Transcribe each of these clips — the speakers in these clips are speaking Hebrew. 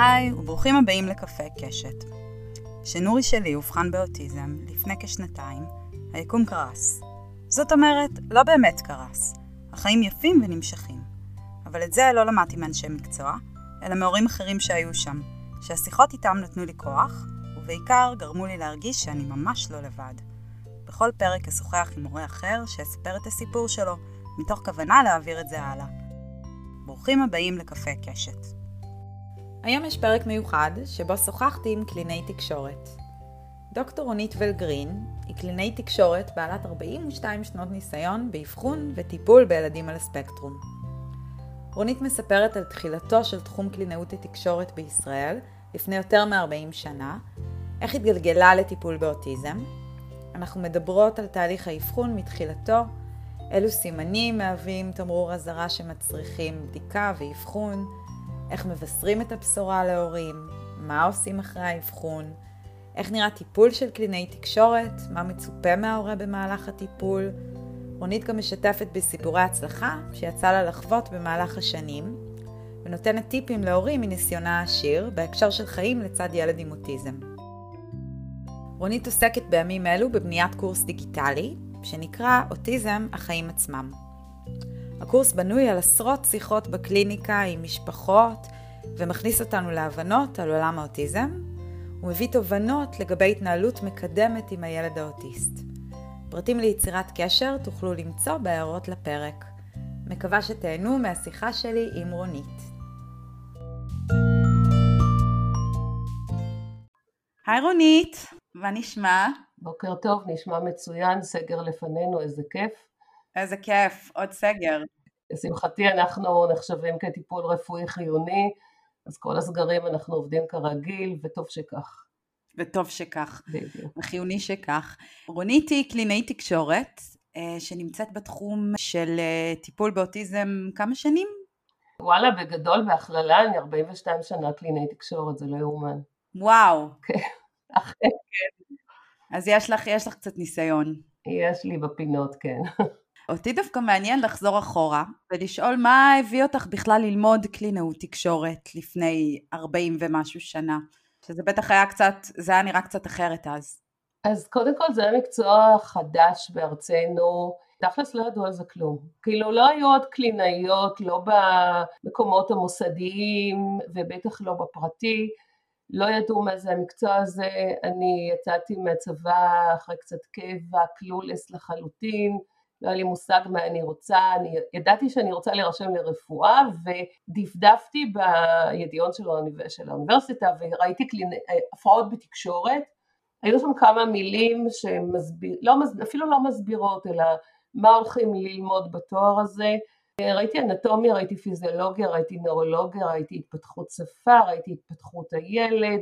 היי, וברוכים הבאים לקפה קשת. כשנורי שלי אובחן באוטיזם לפני כשנתיים, היקום קרס. זאת אומרת, לא באמת קרס. החיים יפים ונמשכים. אבל את זה לא למדתי מאנשי מקצוע, אלא מהורים אחרים שהיו שם, שהשיחות איתם נתנו לי כוח, ובעיקר גרמו לי להרגיש שאני ממש לא לבד. בכל פרק אשוחח עם מורה אחר שיספר את הסיפור שלו, מתוך כוונה להעביר את זה הלאה. ברוכים הבאים לקפה קשת. היום יש פרק מיוחד שבו שוחחתי עם קלינאי תקשורת. דוקטור רונית ולגרין היא קלינאי תקשורת בעלת 42 שנות ניסיון באבחון וטיפול בילדים על הספקטרום. רונית מספרת על תחילתו של תחום קלינאות התקשורת בישראל לפני יותר מ-40 שנה, איך התגלגלה לטיפול באוטיזם. אנחנו מדברות על תהליך האבחון מתחילתו, אילו סימנים מהווים תמרור אזהרה שמצריכים בדיקה ואבחון, איך מבשרים את הבשורה להורים, מה עושים אחרי האבחון, איך נראה טיפול של קלינאי תקשורת, מה מצופה מההורה במהלך הטיפול. רונית גם משתפת בסיפורי הצלחה שיצא לה לחוות במהלך השנים, ונותנת טיפים להורים מניסיונה העשיר בהקשר של חיים לצד ילד עם אוטיזם. רונית עוסקת בימים אלו בבניית קורס דיגיטלי, שנקרא אוטיזם החיים עצמם. הקורס בנוי על עשרות שיחות בקליניקה עם משפחות ומכניס אותנו להבנות על עולם האוטיזם. הוא מביא תובנות לגבי התנהלות מקדמת עם הילד האוטיסט. פרטים ליצירת קשר תוכלו למצוא בהערות לפרק. מקווה שתהנו מהשיחה שלי עם רונית. היי רונית, מה נשמע? בוקר טוב, נשמע מצוין, סגר לפנינו, איזה כיף. איזה כיף, עוד סגר. לשמחתי אנחנו נחשבים כטיפול רפואי חיוני, אז כל הסגרים אנחנו עובדים כרגיל, וטוב שכך. וטוב שכך. בדיוק. וחיוני שכך. רונית היא קלינאי תקשורת, אה, שנמצאת בתחום של אה, טיפול באוטיזם כמה שנים? וואלה, בגדול, בהכללה, אני 42 שנה קלינאי תקשורת, זה לא יאומן. וואו. כן, אכן כן. אז יש לך, יש לך קצת ניסיון. יש לי בפינות, כן. אותי דווקא מעניין לחזור אחורה ולשאול מה הביא אותך בכלל ללמוד קלינאות תקשורת לפני 40 ומשהו שנה, שזה בטח היה קצת, זה היה נראה קצת אחרת אז. אז קודם כל זה היה מקצוע חדש בארצנו, תכלס לא ידעו על זה כלום. כאילו לא היו עוד קלינאיות, לא במקומות המוסדיים ובטח לא בפרטי, לא ידעו מה זה המקצוע הזה, אני יצאתי מהצבא אחרי קצת קבע, קלולס לחלוטין, לא היה לי מושג מה אני רוצה, אני ידעתי שאני רוצה להירשם לרפואה ודפדפתי בידיעון של, האוניבר, של האוניברסיטה וראיתי קלינ... הפרעות בתקשורת, היו שם כמה מילים שמסביר, לא, אפילו לא מסבירות אלא מה הולכים ללמוד בתואר הזה, ראיתי אנטומיה, ראיתי פיזיולוגיה, ראיתי נוירולוגיה, ראיתי התפתחות שפה, ראיתי התפתחות הילד,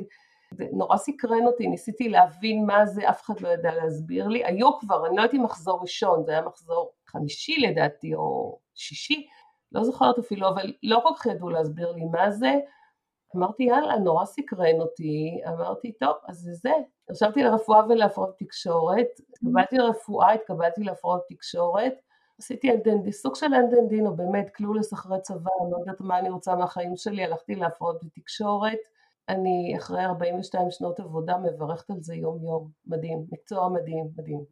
נורא סקרן אותי, ניסיתי להבין מה זה, אף אחד לא ידע להסביר לי, היו כבר, אני לא הייתי מחזור ראשון, זה היה מחזור חמישי לדעתי או שישי, לא זוכרת אפילו, אבל לא כל כך ידעו להסביר לי מה זה, אמרתי יאללה, נורא סקרן אותי, אמרתי טוב, אז זה זה, הרשמתי לרפואה ולהפרעות תקשורת, התקבלתי לרפואה, התקבלתי להפרעות תקשורת, עשיתי אנדנדי, סוג של אנדנדינו, באמת קלולס אחרי צבא, אני לא יודעת מה אני רוצה מהחיים שלי, הלכתי להפרעות בתקשורת, אני אחרי 42 שנות עבודה מברכת על זה יום יום, מדהים, מקצוע מדהים, מדהים.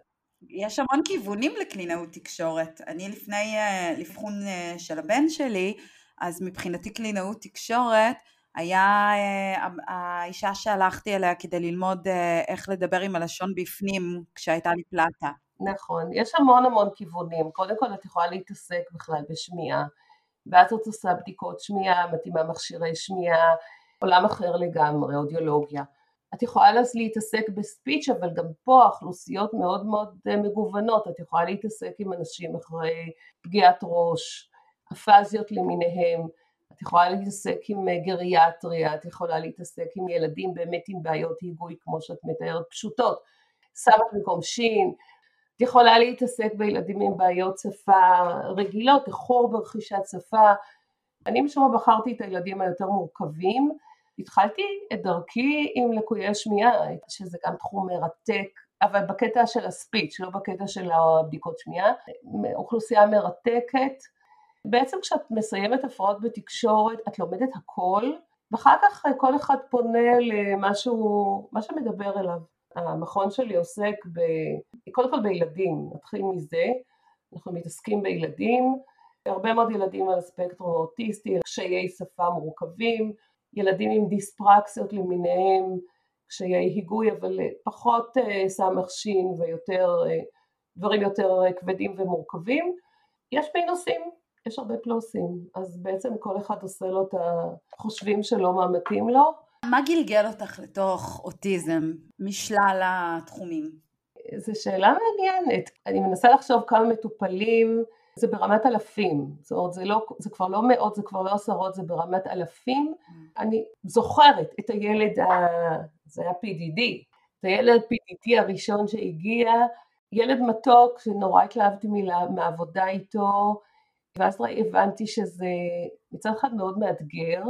יש המון כיוונים לקלינאות תקשורת. אני לפני אבחון uh, uh, של הבן שלי, אז מבחינתי קלינאות תקשורת היה uh, האישה שהלכתי אליה כדי ללמוד איך לדבר עם הלשון בפנים כשהייתה לי פלטה. נכון, יש המון המון כיוונים. קודם כל את יכולה להתעסק בכלל בשמיעה, ואז את עושה בדיקות שמיעה, מתאימה מכשירי שמיעה, עולם אחר לגמרי, אודיולוגיה. את יכולה להתעסק בספיץ', אבל גם פה האוכלוסיות מאוד מאוד אה, מגוונות, את יכולה להתעסק עם אנשים אחרי פגיעת ראש, אפזיות למיניהם, את יכולה להתעסק עם אה, גריאטריה, את יכולה להתעסק עם ילדים באמת עם בעיות היגוי כמו שאת מתארת, פשוטות, סבק במקום שין, את יכולה להתעסק בילדים עם בעיות שפה רגילות, איחור ברכישת שפה, אני משום מה בחרתי את הילדים היותר מורכבים, התחלתי את דרכי עם לקויי שמיעה, שזה גם תחום מרתק, אבל בקטע של הספיץ', לא בקטע של הבדיקות שמיעה, אוכלוסייה מרתקת. בעצם כשאת מסיימת הפרעות בתקשורת, את לומדת הכל, ואחר כך כל אחד פונה למשהו, מה שמדבר אליו. המכון שלי עוסק ב... קודם כל בילדים, נתחיל מזה, אנחנו מתעסקים בילדים, הרבה מאוד ילדים על הספקטרום האוטיסטי, קשיי שפה מורכבים, ילדים עם דיספרקסיות למיניהם, קשיי היגוי אבל פחות אה, סמ"ך שין ויותר אה, דברים יותר אה, כבדים ומורכבים. יש מינוסים, יש הרבה פלוסים, אז בעצם כל אחד עושה לו את החושבים שלו מה מתאים לו. מה גלגל אותך לתוך אוטיזם משלל התחומים? זו שאלה מעניינת. אני מנסה לחשוב כמה מטופלים, זה ברמת אלפים, זאת אומרת זה, לא, זה כבר לא מאות, זה כבר לא עשרות, זה ברמת אלפים. Mm. אני זוכרת את הילד, ה... זה היה PDD, את הילד PDD הראשון שהגיע, ילד מתוק שנורא התלהבתי מהעבודה איתו, ואז הבנתי שזה מצד אחד מאוד מאתגר,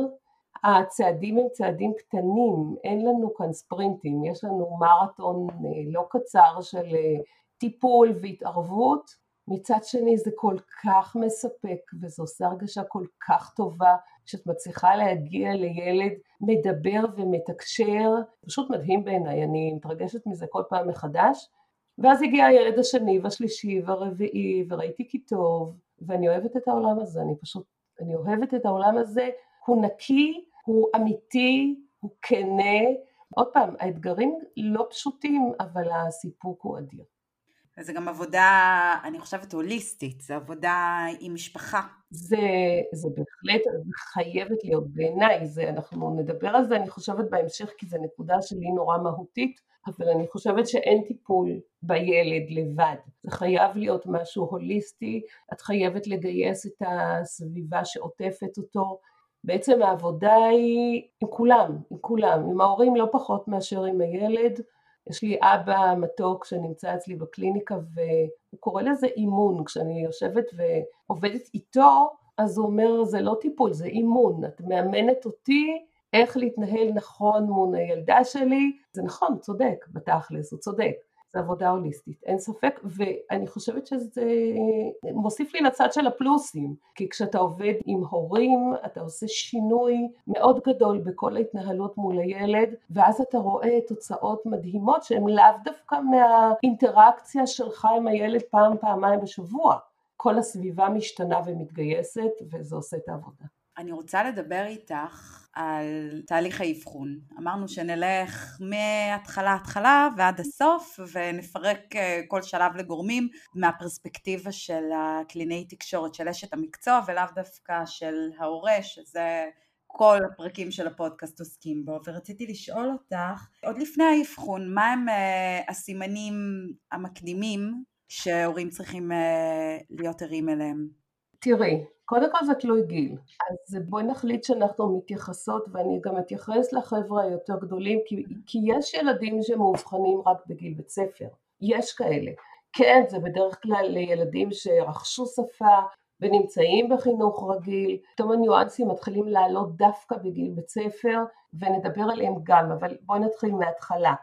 הצעדים הם צעדים קטנים, אין לנו כאן ספרינטים, יש לנו מרתון אה, לא קצר של אה, טיפול והתערבות, מצד שני זה כל כך מספק וזו עושה הרגשה כל כך טובה שאת מצליחה להגיע לילד מדבר ומתקשר, פשוט מדהים בעיניי, אני מתרגשת מזה כל פעם מחדש. ואז הגיע הילד השני והשלישי והרביעי וראיתי כי טוב ואני אוהבת את העולם הזה, אני פשוט, אני אוהבת את העולם הזה, הוא נקי, הוא אמיתי, הוא כנה, עוד פעם, האתגרים לא פשוטים אבל הסיפוק הוא אדיר. וזה גם עבודה, אני חושבת, הוליסטית, זה עבודה עם משפחה. זה, זה בהחלט, זה חייבת להיות בעיניי, אנחנו נדבר על זה, אני חושבת בהמשך, כי זו נקודה שלי נורא מהותית, אבל אני חושבת שאין טיפול בילד לבד, זה חייב להיות משהו הוליסטי, את חייבת לגייס את הסביבה שעוטפת אותו, בעצם העבודה היא עם כולם, עם כולם, עם ההורים לא פחות מאשר עם הילד, יש לי אבא מתוק שנמצא אצלי בקליניקה והוא קורא לזה אימון, כשאני יושבת ועובדת איתו אז הוא אומר זה לא טיפול זה אימון, את מאמנת אותי איך להתנהל נכון מול הילדה שלי, זה נכון, צודק בתכלס, הוא צודק, זה עבודה הוליסטית, אין ספק, ואני חושבת שזה מוסיף לי לצד של הפלוסים, כי כשאתה עובד עם הורים, אתה עושה שינוי מאוד גדול בכל ההתנהלות מול הילד, ואז אתה רואה תוצאות מדהימות שהן לאו דווקא מהאינטראקציה שלך עם הילד פעם, פעמיים בשבוע. כל הסביבה משתנה ומתגייסת, וזה עושה את העבודה. אני רוצה לדבר איתך על תהליך האבחון. אמרנו שנלך מההתחלה התחלה ועד הסוף ונפרק אה, כל שלב לגורמים מהפרספקטיבה של הקלינאי תקשורת של אשת המקצוע ולאו דווקא של ההורה שזה כל הפרקים של הפודקאסט עוסקים בו ורציתי לשאול אותך עוד לפני האבחון מה הם אה, הסימנים המקדימים שהורים צריכים אה, להיות ערים אליהם? תראי, קודם כל זה תלוי גיל, אז בואי נחליט שאנחנו מתייחסות ואני גם אתייחס לחבר'ה היותר גדולים כי, כי יש ילדים שמאובחנים רק בגיל בית ספר, יש כאלה, כן זה בדרך כלל לילדים שרכשו שפה ונמצאים בחינוך רגיל, פתאום הניואנסים מתחילים לעלות דווקא בגיל בית ספר ונדבר עליהם גם, אבל בואי נתחיל מההתחלה,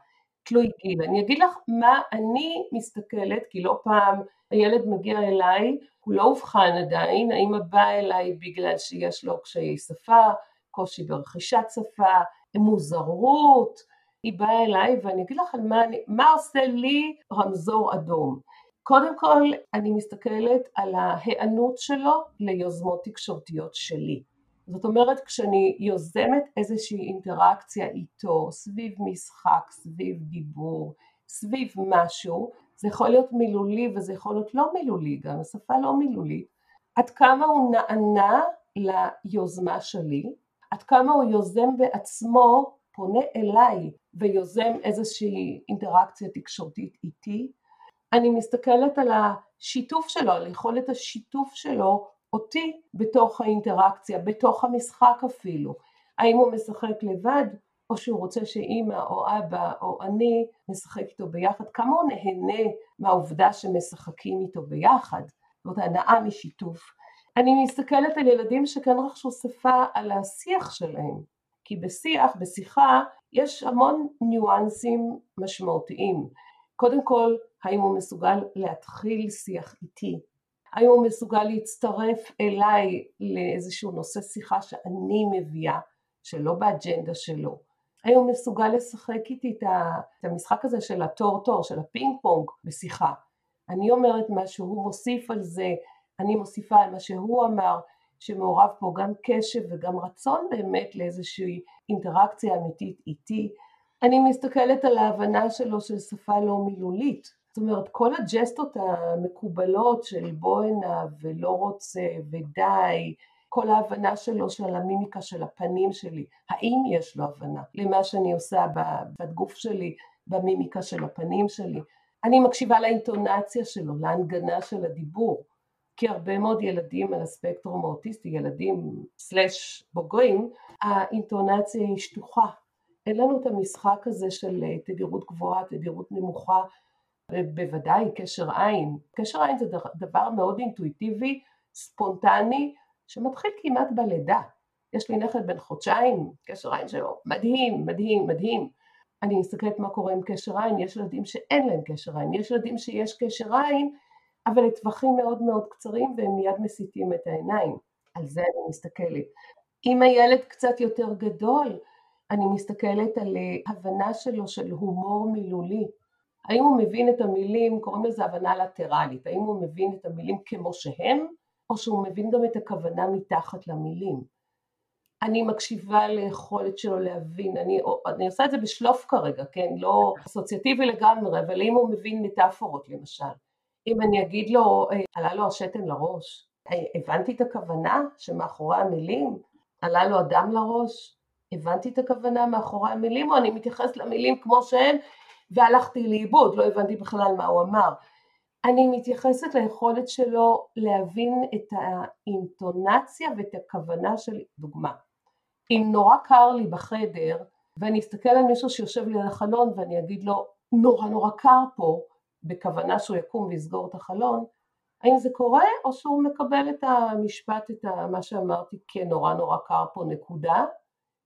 תלוי גיל, אני אגיד לך מה אני מסתכלת, כי לא פעם הילד מגיע אליי, הוא לא אובחן עדיין, האמא באה אליי בגלל שיש לו קשיי שפה, קושי ברכישת שפה, מוזרות, היא באה אליי ואני אגיד לך מה, מה עושה לי רמזור אדום. קודם כל אני מסתכלת על ההיענות שלו ליוזמות תקשורתיות שלי. זאת אומרת כשאני יוזמת איזושהי אינטראקציה איתו סביב משחק, סביב דיבור, סביב משהו, זה יכול להיות מילולי וזה יכול להיות לא מילולי גם, השפה לא מילולית, עד כמה הוא נענה ליוזמה שלי, עד כמה הוא יוזם בעצמו, פונה אליי ויוזם איזושהי אינטראקציה תקשורתית איתי, אני מסתכלת על השיתוף שלו, על יכולת השיתוף שלו אותי בתוך האינטראקציה, בתוך המשחק אפילו. האם הוא משחק לבד, או שהוא רוצה שאימא או אבא או אני נשחק איתו ביחד, כמה הוא נהנה מהעובדה שמשחקים איתו ביחד, זאת הנאה משיתוף. אני מסתכלת על ילדים שכן רכשו שפה על השיח שלהם, כי בשיח, בשיחה, יש המון ניואנסים משמעותיים. קודם כל, האם הוא מסוגל להתחיל שיח איתי? האם הוא מסוגל להצטרף אליי לאיזשהו נושא שיחה שאני מביאה? שלא באג'נדה שלו. הוא מסוגל לשחק איתי את המשחק הזה של התור תור, של הפינג פונג בשיחה. אני אומרת משהו, הוא מוסיף על זה, אני מוסיפה על מה שהוא אמר, שמעורב פה גם קשב וגם רצון באמת לאיזושהי אינטראקציה אמיתית איתי. אני מסתכלת על ההבנה שלו של שפה לא מילולית. זאת אומרת, כל הג'סטות המקובלות של בוא הנה ולא רוצה ודי, כל ההבנה שלו של המימיקה של הפנים שלי, האם יש לו הבנה למה שאני עושה בגוף שלי, במימיקה של הפנים שלי. אני מקשיבה לאינטונציה שלו, להנגנה של הדיבור. כי הרבה מאוד ילדים על הספקטרום האוטיסטי, ילדים סלאש בוגרים, האינטונציה היא שטוחה. אין לנו את המשחק הזה של אה, תדירות גבוהה, תדירות נמוכה, בוודאי קשר עין. קשר עין זה דבר מאוד אינטואיטיבי, ספונטני, שמתחיל כמעט בלידה. יש לי נכד בן חודשיים, קשר עין שלו מדהים, מדהים, מדהים. אני מסתכלת מה קורה עם קשר עין, יש ילדים שאין להם קשר עין, יש ילדים שיש קשר עין, אבל לטווחים מאוד מאוד קצרים והם מיד מסיטים את העיניים, על זה אני מסתכלת. אם הילד קצת יותר גדול, אני מסתכלת על אה, הבנה שלו של הומור מילולי. האם הוא מבין את המילים, קוראים לזה הבנה לטרלית, האם הוא מבין את המילים כמו שהם, או שהוא מבין גם את הכוונה מתחת למילים. אני מקשיבה ליכולת שלו להבין, אני, אני עושה את זה בשלוף כרגע, כן, לא אסוציאטיבי לגמרי, אבל אם הוא מבין מטאפורות למשל, אם אני אגיד לו, עלה לו השתן לראש, הבנתי את הכוונה שמאחורי המילים, עלה לו אדם לראש, הבנתי את הכוונה מאחורי המילים, או אני מתייחס למילים כמו שהן, והלכתי לאיבוד, לא הבנתי בכלל מה הוא אמר. אני מתייחסת ליכולת שלו להבין את האינטונציה ואת הכוונה של דוגמה. אם נורא קר לי בחדר ואני אסתכל על מישהו שיושב לי על החלון ואני אגיד לו נורא נורא קר פה בכוונה שהוא יקום ויסגור את החלון, האם זה קורה או שהוא מקבל את המשפט, את מה שאמרתי כנורא נורא קר פה נקודה,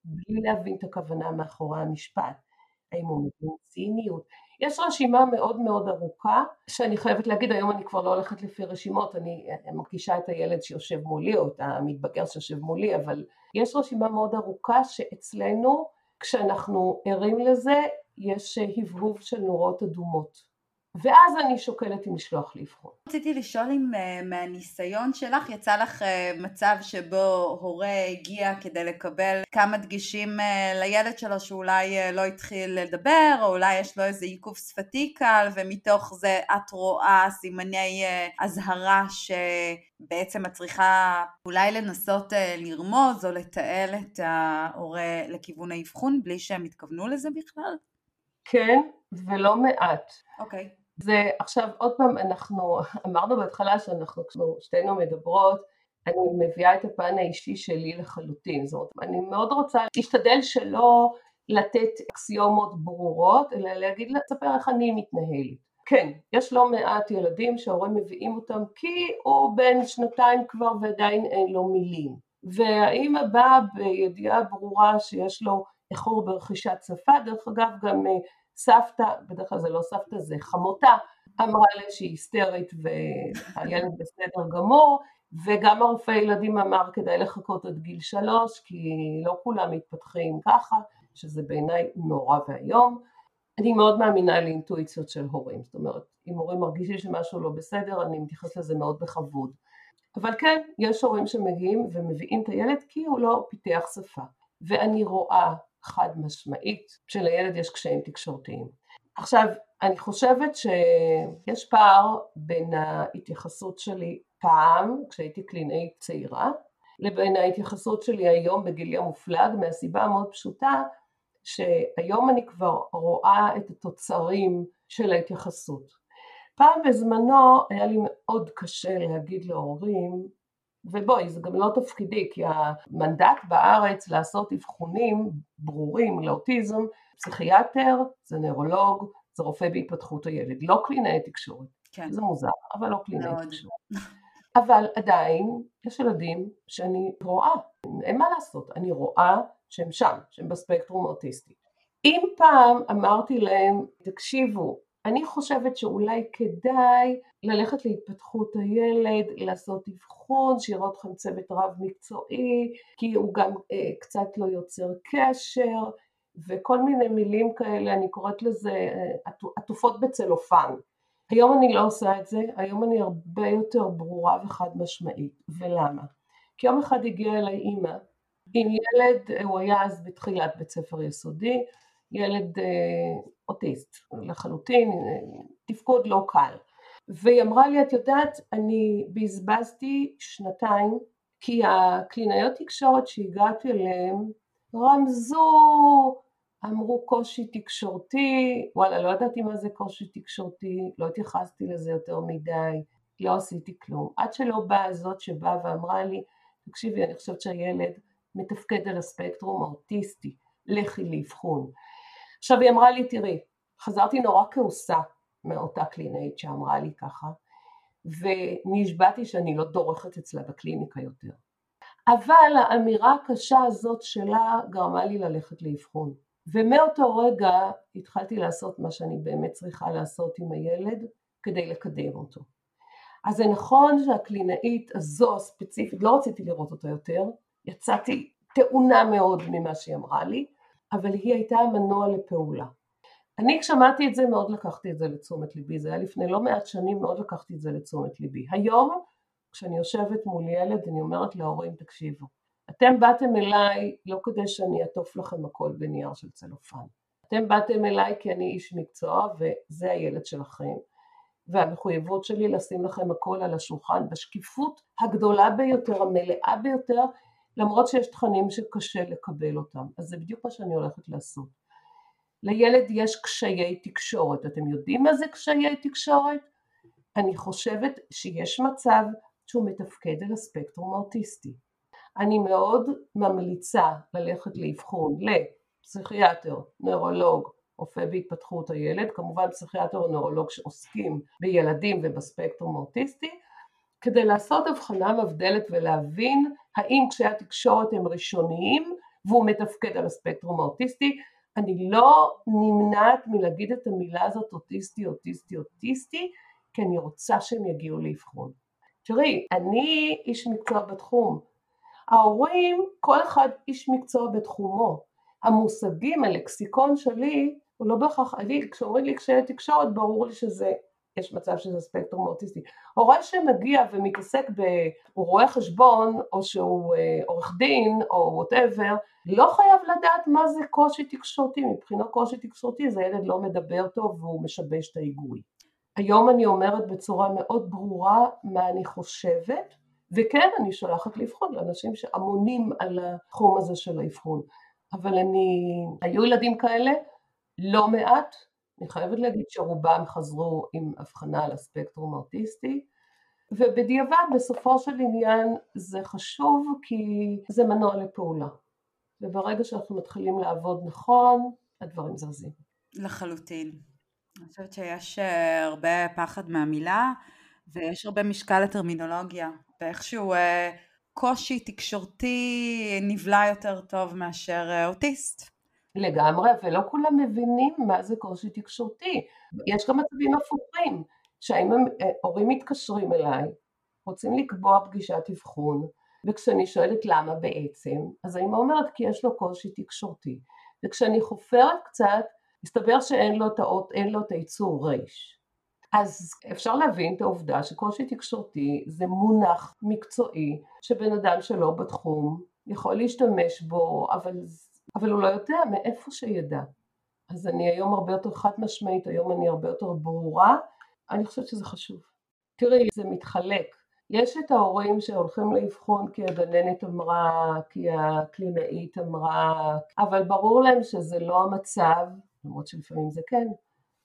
בלי להבין את הכוונה מאחורי המשפט, האם הוא מבין ציניות, יש רשימה מאוד מאוד ארוכה שאני חייבת להגיד היום אני כבר לא הולכת לפי רשימות אני מרגישה את הילד שיושב מולי או את המתבגר שיושב מולי אבל יש רשימה מאוד ארוכה שאצלנו כשאנחנו ערים לזה יש הבהוב של נורות אדומות ואז אני שוקלת אם לשלוח לאבחון. רציתי לשאול אם uh, מהניסיון שלך יצא לך uh, מצב שבו הורה הגיע כדי לקבל כמה דגישים uh, לילד שלו שאולי לא התחיל לדבר או אולי יש לו איזה עיכוב שפתי קל ומתוך זה את רואה סימני אזהרה שבעצם את צריכה אולי לנסות לרמוז או לתעל את ההורה לכיוון האבחון בלי שהם התכוונו לזה בכלל? כן, ולא מעט. אוקיי. Okay. זה עכשיו עוד פעם אנחנו אמרנו בהתחלה שאנחנו שתינו מדברות אני מביאה את הפן האישי שלי לחלוטין. זאת אומרת אני מאוד רוצה להשתדל שלא לתת אקסיומות ברורות אלא להגיד לספר איך אני מתנהלת. כן, יש לא מעט ילדים שההורים מביאים אותם כי הוא בן שנתיים כבר ועדיין אין לו מילים. והאימא באה בידיעה ברורה שיש לו איחור ברכישת שפה, דרך אגב גם סבתא, בדרך כלל זה לא סבתא, זה חמותה, אמרה לי שהיא היסטרית והילד בסדר גמור, וגם הרופא ילדים אמר כדאי לחכות עד גיל שלוש, כי לא כולם מתפתחים ככה, שזה בעיניי נורא ואיום. אני מאוד מאמינה לאינטואיציות של הורים, זאת אומרת, אם הורים מרגישים שמשהו לא בסדר, אני מתייחס לזה מאוד בכבוד. אבל כן, יש הורים שמגיעים ומביאים את הילד כי הוא לא פיתח שפה. ואני רואה חד משמעית שלילד יש קשיים תקשורתיים. עכשיו, אני חושבת שיש פער בין ההתייחסות שלי פעם, כשהייתי קלינאית צעירה, לבין ההתייחסות שלי היום בגילי המופלג, מהסיבה המאוד פשוטה שהיום אני כבר רואה את התוצרים של ההתייחסות. פעם בזמנו היה לי מאוד קשה להגיד להורים ובואי, זה גם לא תפקידי, כי המנדט בארץ לעשות אבחונים ברורים לאוטיזם, פסיכיאטר, זה נוירולוג, זה רופא בהתפתחות הילד, לא קלינאי תקשורת. כן. זה מוזר, אבל לא קלינאי תקשורת. אבל עדיין יש ילדים שאני רואה, אין מה לעשות, אני רואה שהם שם, שהם בספקטרום האוטיסטי. אם פעם אמרתי להם, תקשיבו, אני חושבת שאולי כדאי ללכת להתפתחות הילד, לעשות אבחון, שיראה אתכם צוות רב מקצועי, כי הוא גם אה, קצת לא יוצר קשר, וכל מיני מילים כאלה, אני קוראת לזה אה, עטופות בצלופן. היום אני לא עושה את זה, היום אני הרבה יותר ברורה וחד משמעית, ולמה? כי יום אחד הגיעה אליי אימא עם ילד, הוא היה אז בתחילת בית ספר יסודי, ילד אה, אוטיסט לחלוטין, אה, תפקוד לא קל. והיא אמרה לי, את יודעת, אני בזבזתי שנתיים, כי הקלינאיות תקשורת שהגעתי אליהן רמזו, אמרו קושי תקשורתי, וואלה, לא ידעתי מה זה קושי תקשורתי, לא התייחסתי לזה יותר מדי, לא עשיתי כלום. עד שלא באה הזאת שבאה ואמרה לי, תקשיבי, אני חושבת שהילד מתפקד על הספקטרום האוטיסטי, לכי לאבחון. עכשיו היא אמרה לי, תראי, חזרתי נורא כעוסה מאותה קלינאית שאמרה לי ככה, ונשבעתי שאני לא דורכת אצלה בקליניקה יותר. אבל האמירה הקשה הזאת שלה גרמה לי ללכת לאבחון. ומאותו רגע התחלתי לעשות מה שאני באמת צריכה לעשות עם הילד כדי לקדם אותו. אז זה נכון שהקלינאית הזו הספציפית, לא רציתי לראות אותה יותר, יצאתי טעונה מאוד ממה שהיא אמרה לי, אבל היא הייתה המנוע לפעולה. אני כשמעתי את זה מאוד לקחתי את זה לתשומת ליבי, זה היה לפני לא מעט שנים מאוד לקחתי את זה לתשומת ליבי. היום כשאני יושבת מול ילד אני אומרת להורים תקשיבו, אתם באתם אליי לא כדי שאני אעטוף לכם הכל בנייר של צלופן, אתם באתם אליי כי אני איש מקצוע וזה הילד שלכם והמחויבות שלי לשים לכם הכל על השולחן בשקיפות הגדולה ביותר, המלאה ביותר, למרות שיש תכנים שקשה לקבל אותם. אז זה בדיוק מה שאני הולכת לעשות. לילד יש קשיי תקשורת. אתם יודעים מה זה קשיי תקשורת? אני חושבת שיש מצב שהוא מתפקד על הספקטרום האוטיסטי. אני מאוד ממליצה ללכת לאבחון לפסיכיאטר, נוירולוג, רופא בהתפתחות הילד, כמובן פסיכיאטר או נוירולוג שעוסקים בילדים ובספקטרום האוטיסטי, כדי לעשות הבחנה מבדלת ולהבין האם קשיי התקשורת הם ראשוניים והוא מתפקד על הספקטרום האוטיסטי. אני לא נמנעת מלהגיד את המילה הזאת אוטיסטי, אוטיסטי, אוטיסטי, כי אני רוצה שהם יגיעו לאבחון. תראי, אני איש מקצוע בתחום. ההורים, כל אחד איש מקצוע בתחומו. המושגים, הלקסיקון שלי, הוא לא בהכרח, אני, כשאומרים לי קשיי תקשורת, ברור לי שזה, יש מצב שזה ספקטרום אוטיסטי. הורה שמגיע ומתעסק ב... הוא רואה חשבון, או שהוא אה, עורך דין, או whatever, לא חייב לדעת מה זה קושי תקשורתי. מבחינת קושי תקשורתי זה ילד לא מדבר טוב והוא משבש את ההיגוי. היום אני אומרת בצורה מאוד ברורה מה אני חושבת, וכן אני שולחת לאבחון לאנשים שאמונים על התחום הזה של האבחון. אבל אני, היו ילדים כאלה, לא מעט, אני חייבת להגיד שרובם חזרו עם הבחנה על הספקטרום האוטיסטי, ובדיעבד בסופו של עניין זה חשוב כי זה מנוע לפעולה. וברגע שאנחנו מתחילים לעבוד נכון, הדברים זזים. לחלוטין. אני חושבת שיש אה, הרבה פחד מהמילה, ויש הרבה משקל לטרמינולוגיה, ואיכשהו אה, קושי תקשורתי נבלע יותר טוב מאשר אה, אוטיסט. לגמרי, ולא כולם מבינים מה זה קושי תקשורתי. יש גם מצבים הפוכים, שהאם הורים מתקשרים אליי, רוצים לקבוע פגישת אבחון, וכשאני שואלת למה בעצם, אז האמא אומרת כי יש לו קושי תקשורתי. וכשאני חופרת קצת, מסתבר שאין לו את האות, אין לו את הייצור רייש. אז אפשר להבין את העובדה שקושי תקשורתי זה מונח מקצועי שבן אדם שלא בתחום יכול להשתמש בו, אבל, אבל הוא לא יודע מאיפה שידע. אז אני היום הרבה יותר חד משמעית, היום אני הרבה יותר ברורה, אני חושבת שזה חשוב. תראי, זה מתחלק. יש את ההורים שהולכים לאבחון כי הגננת אמרה, כי הקלינאית אמרה, אבל ברור להם שזה לא המצב, למרות שלפעמים זה כן,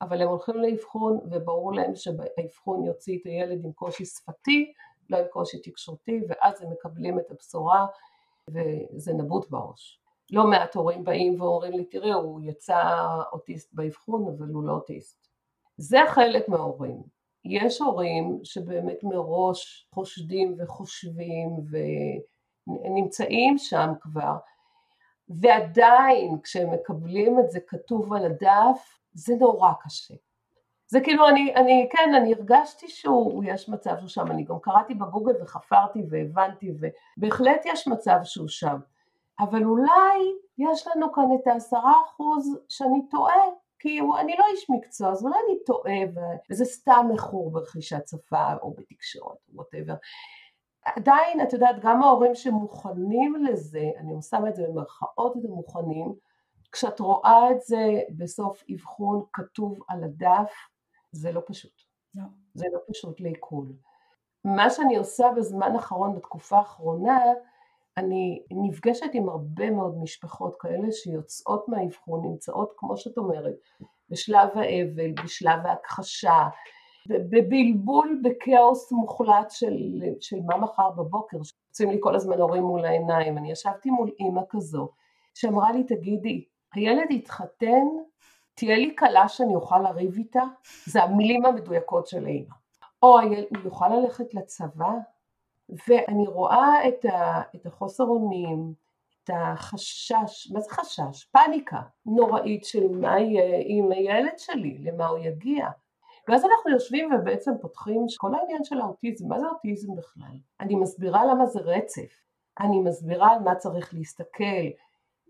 אבל הם הולכים לאבחון וברור להם שהאבחון יוציא את הילד עם קושי שפתי, לא עם קושי תקשורתי, ואז הם מקבלים את הבשורה וזה נבוט בראש. לא מעט הורים באים ואומרים לי, תראה, הוא יצא אוטיסט באבחון, אבל הוא לא אוטיסט. זה חלק מההורים. יש הורים שבאמת מראש חושדים וחושבים ונמצאים שם כבר, ועדיין כשהם מקבלים את זה כתוב על הדף, זה נורא קשה. זה כאילו, אני, אני, כן, אני הרגשתי שהוא, יש מצב שהוא שם, אני גם קראתי בגוגל וחפרתי והבנתי, ובהחלט יש מצב שהוא שם. אבל אולי יש לנו כאן את העשרה אחוז שאני טועה, כי אני לא איש מקצוע, אז אולי אני טועה, וזה סתם מכור ברכישת שפה או בתקשורת, ווטאבר. עדיין, את יודעת, גם ההורים שמוכנים לזה, אני שמה את זה במרכאות, אתם מוכנים, כשאת רואה את זה בסוף אבחון כתוב על הדף, זה לא פשוט. לא. זה לא פשוט לעיכול. מה שאני עושה בזמן האחרון, בתקופה האחרונה, אני נפגשת עם הרבה מאוד משפחות כאלה שיוצאות מהאבחון, נמצאות, כמו שאת אומרת, בשלב האבל, בשלב ההכחשה, בבלבול, בכאוס מוחלט של, של מה מחר בבוקר, שיוצאים לי כל הזמן הורים מול העיניים. אני ישבתי מול אימא כזו, שאמרה לי, תגידי, הילד יתחתן, תהיה לי כלה שאני אוכל לריב איתה? זה המילים המדויקות של אימא. או הילד, הוא יוכל ללכת לצבא? ואני רואה את, ה, את החוסר אונים, את החשש, מה זה חשש? פאניקה נוראית של מה יהיה עם הילד שלי, למה הוא יגיע. ואז אנחנו יושבים ובעצם פותחים כל העניין של האוטיזם, מה זה אוטיזם בכלל? אני מסבירה למה זה רצף, אני מסבירה על מה צריך להסתכל,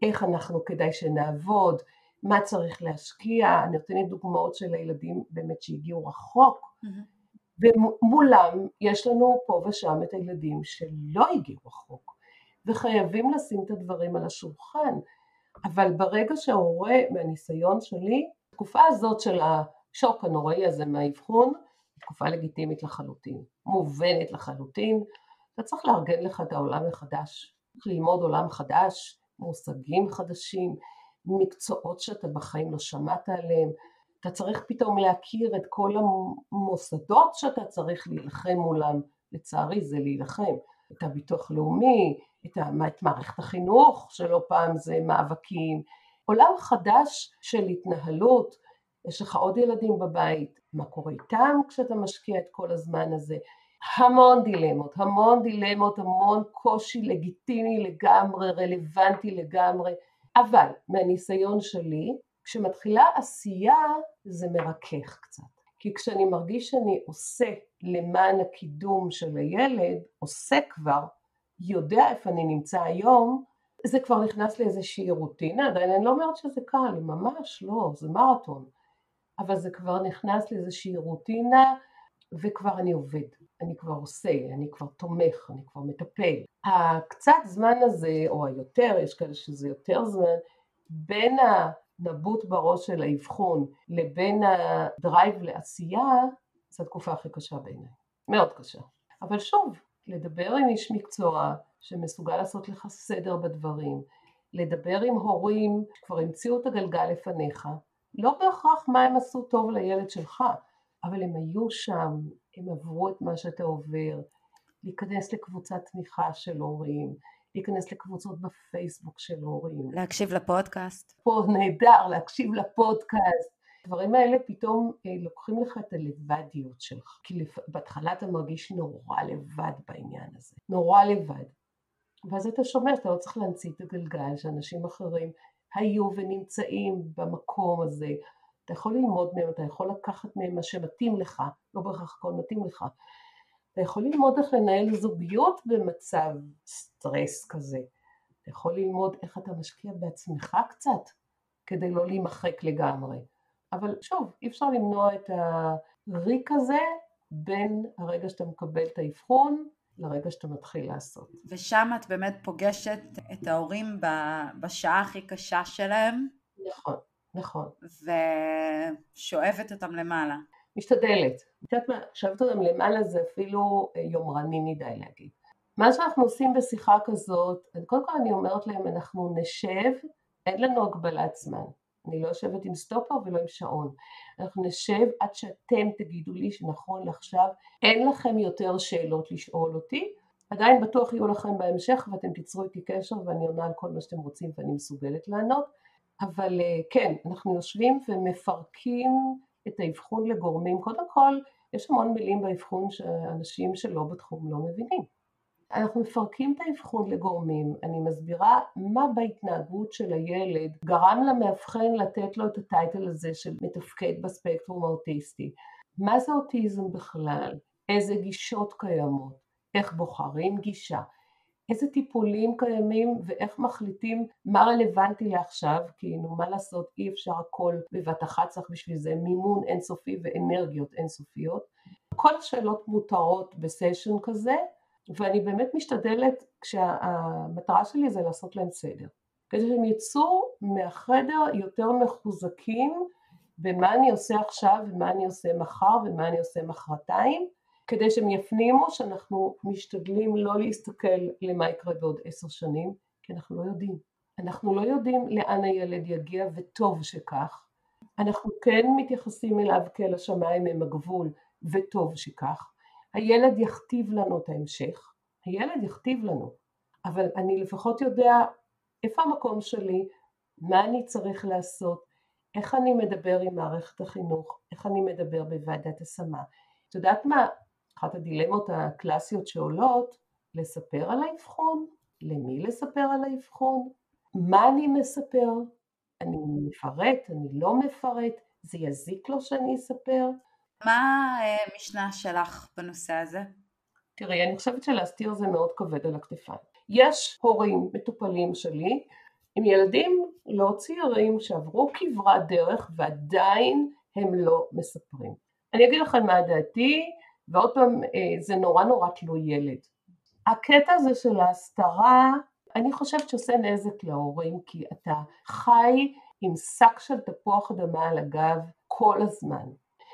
איך אנחנו כדאי שנעבוד, מה צריך להשקיע, אני נותנת דוגמאות של הילדים באמת שהגיעו רחוק, mm-hmm. ומולם יש לנו פה ושם את הילדים שלא הגיעו רחוק, וחייבים לשים את הדברים על השולחן, אבל ברגע שההורה, מהניסיון שלי, התקופה הזאת של השוק הנוראי הזה מהאבחון, תקופה לגיטימית לחלוטין, מובנת לחלוטין, אתה צריך לארגן לך את העולם מחדש, צריך ללמוד עולם חדש, מושגים חדשים, מקצועות שאתה בחיים לא שמעת עליהם, אתה צריך פתאום להכיר את כל המוסדות שאתה צריך להילחם מולם, לצערי זה להילחם, את הביטוח לאומי, את, את מערכת החינוך, שלא פעם זה מאבקים, עולם חדש של התנהלות, יש לך עוד ילדים בבית, מה קורה איתם כשאתה משקיע את כל הזמן הזה, המון דילמות, המון דילמות, המון קושי לגיטימי לגמרי, רלוונטי לגמרי, אבל מהניסיון שלי, כשמתחילה עשייה זה מרכך קצת. כי כשאני מרגיש שאני עושה למען הקידום של הילד, עושה כבר, יודע איפה אני נמצא היום, זה כבר נכנס לאיזושהי רוטינה, עדיין אני לא אומרת שזה קל, ממש לא, זה מרתון, אבל זה כבר נכנס לאיזושהי רוטינה וכבר אני עובד, אני כבר עושה, אני כבר תומך, אני כבר מטפל. הקצת זמן הזה, או היותר, יש כאלה שזה יותר זמן, בין הנבוט בראש של האבחון לבין הדרייב לעשייה, זו התקופה הכי קשה בעיניי, מאוד קשה. אבל שוב, לדבר עם איש מקצוע שמסוגל לעשות לך סדר בדברים, לדבר עם הורים שכבר המציאו את הגלגל לפניך, לא בהכרח מה הם עשו טוב לילד שלך, אבל הם היו שם, הם עברו את מה שאתה עובר, להיכנס לקבוצת תמיכה של הורים, להיכנס לקבוצות בפייסבוק של הורים. להקשיב לפודקאסט. פה נהדר, להקשיב לפודקאסט. הדברים האלה פתאום אה, לוקחים לך את הלבדיות שלך, כי בהתחלה אתה מרגיש נורא לבד בעניין הזה, נורא לבד. ואז אתה שומע שאתה לא צריך להמציא את הגלגל, שאנשים אחרים היו ונמצאים במקום הזה. אתה יכול ללמוד מהם, אתה יכול לקחת מהם מה שמתאים לך, לא בהכרח הכל מתאים לך. אתה יכול ללמוד איך לנהל זוגיות במצב סטרס כזה. אתה יכול ללמוד איך אתה משקיע בעצמך קצת, כדי לא להימחק לגמרי. אבל שוב, אי אפשר למנוע את הריק הזה בין הרגע שאתה מקבל את האבחון לרגע שאתה מתחיל לעשות. ושם את באמת פוגשת את ההורים בשעה הכי קשה שלהם. נכון, נכון. ושואבת אותם למעלה. משתדלת. את יודעת מה, שואבת אותם למעלה זה אפילו אה, יומרני מדי להגיד. מה שאנחנו עושים בשיחה כזאת, קודם כל אני אומרת להם, אנחנו נשב, אין לנו הגבלת זמן. אני לא יושבת עם סטופר ולא עם שעון. אנחנו נשב עד שאתם תגידו לי שנכון לעכשיו אין לכם יותר שאלות לשאול אותי, עדיין בטוח יהיו לכם בהמשך ואתם תיצרו איתי קשר ואני עונה על כל מה שאתם רוצים ואני מסוגלת לענות, אבל אה, כן, אנחנו יושבים ומפרקים את האבחון לגורמים, קודם כל יש המון מילים באבחון שאנשים שלא בתחום לא מבינים. אנחנו מפרקים את האבחון לגורמים, אני מסבירה מה בהתנהגות של הילד גרם למאבחן לתת לו את הטייטל הזה של מתפקד בספקטרום האוטיסטי. מה זה אוטיזם בכלל? איזה גישות קיימות? איך בוחרים גישה? איזה טיפולים קיימים ואיך מחליטים מה רלוונטי לעכשיו, כי נו מה לעשות אי אפשר הכל בבת אחת צריך בשביל זה מימון אינסופי ואנרגיות אינסופיות. כל השאלות מותרות בסשן כזה ואני באמת משתדלת כשהמטרה שלי זה לעשות להם סדר. כדי שהם יצאו מהחדר יותר מחוזקים במה אני עושה עכשיו ומה אני עושה מחר ומה אני עושה מחרתיים כדי שהם יפנימו שאנחנו משתדלים לא להסתכל למה יקרה בעוד עשר שנים, כי אנחנו לא יודעים. אנחנו לא יודעים לאן הילד יגיע, וטוב שכך. אנחנו כן מתייחסים אליו כאל השמיים הם הגבול, וטוב שכך. הילד יכתיב לנו את ההמשך, הילד יכתיב לנו, אבל אני לפחות יודע איפה המקום שלי, מה אני צריך לעשות, איך אני מדבר עם מערכת החינוך, איך אני מדבר בוועדת השמה. את יודעת מה, אחת הדילמות הקלאסיות שעולות, לספר על האבחון, למי לספר על האבחון, מה אני מספר, אני מפרט, אני לא מפרט, זה יזיק לו שאני אספר. מה המשנה אה, שלך בנושא הזה? תראי, אני חושבת שלהסתיר זה מאוד כבד על הכתפיים. יש הורים מטופלים שלי עם ילדים לא צעירים שעברו כברת דרך ועדיין הם לא מספרים. אני אגיד לכם מה דעתי, ועוד פעם אה, זה נורא נורא תלוי ילד. הקטע הזה של ההסתרה אני חושבת שעושה נזק להורים כי אתה חי עם שק של תפוח אדמה על הגב כל הזמן.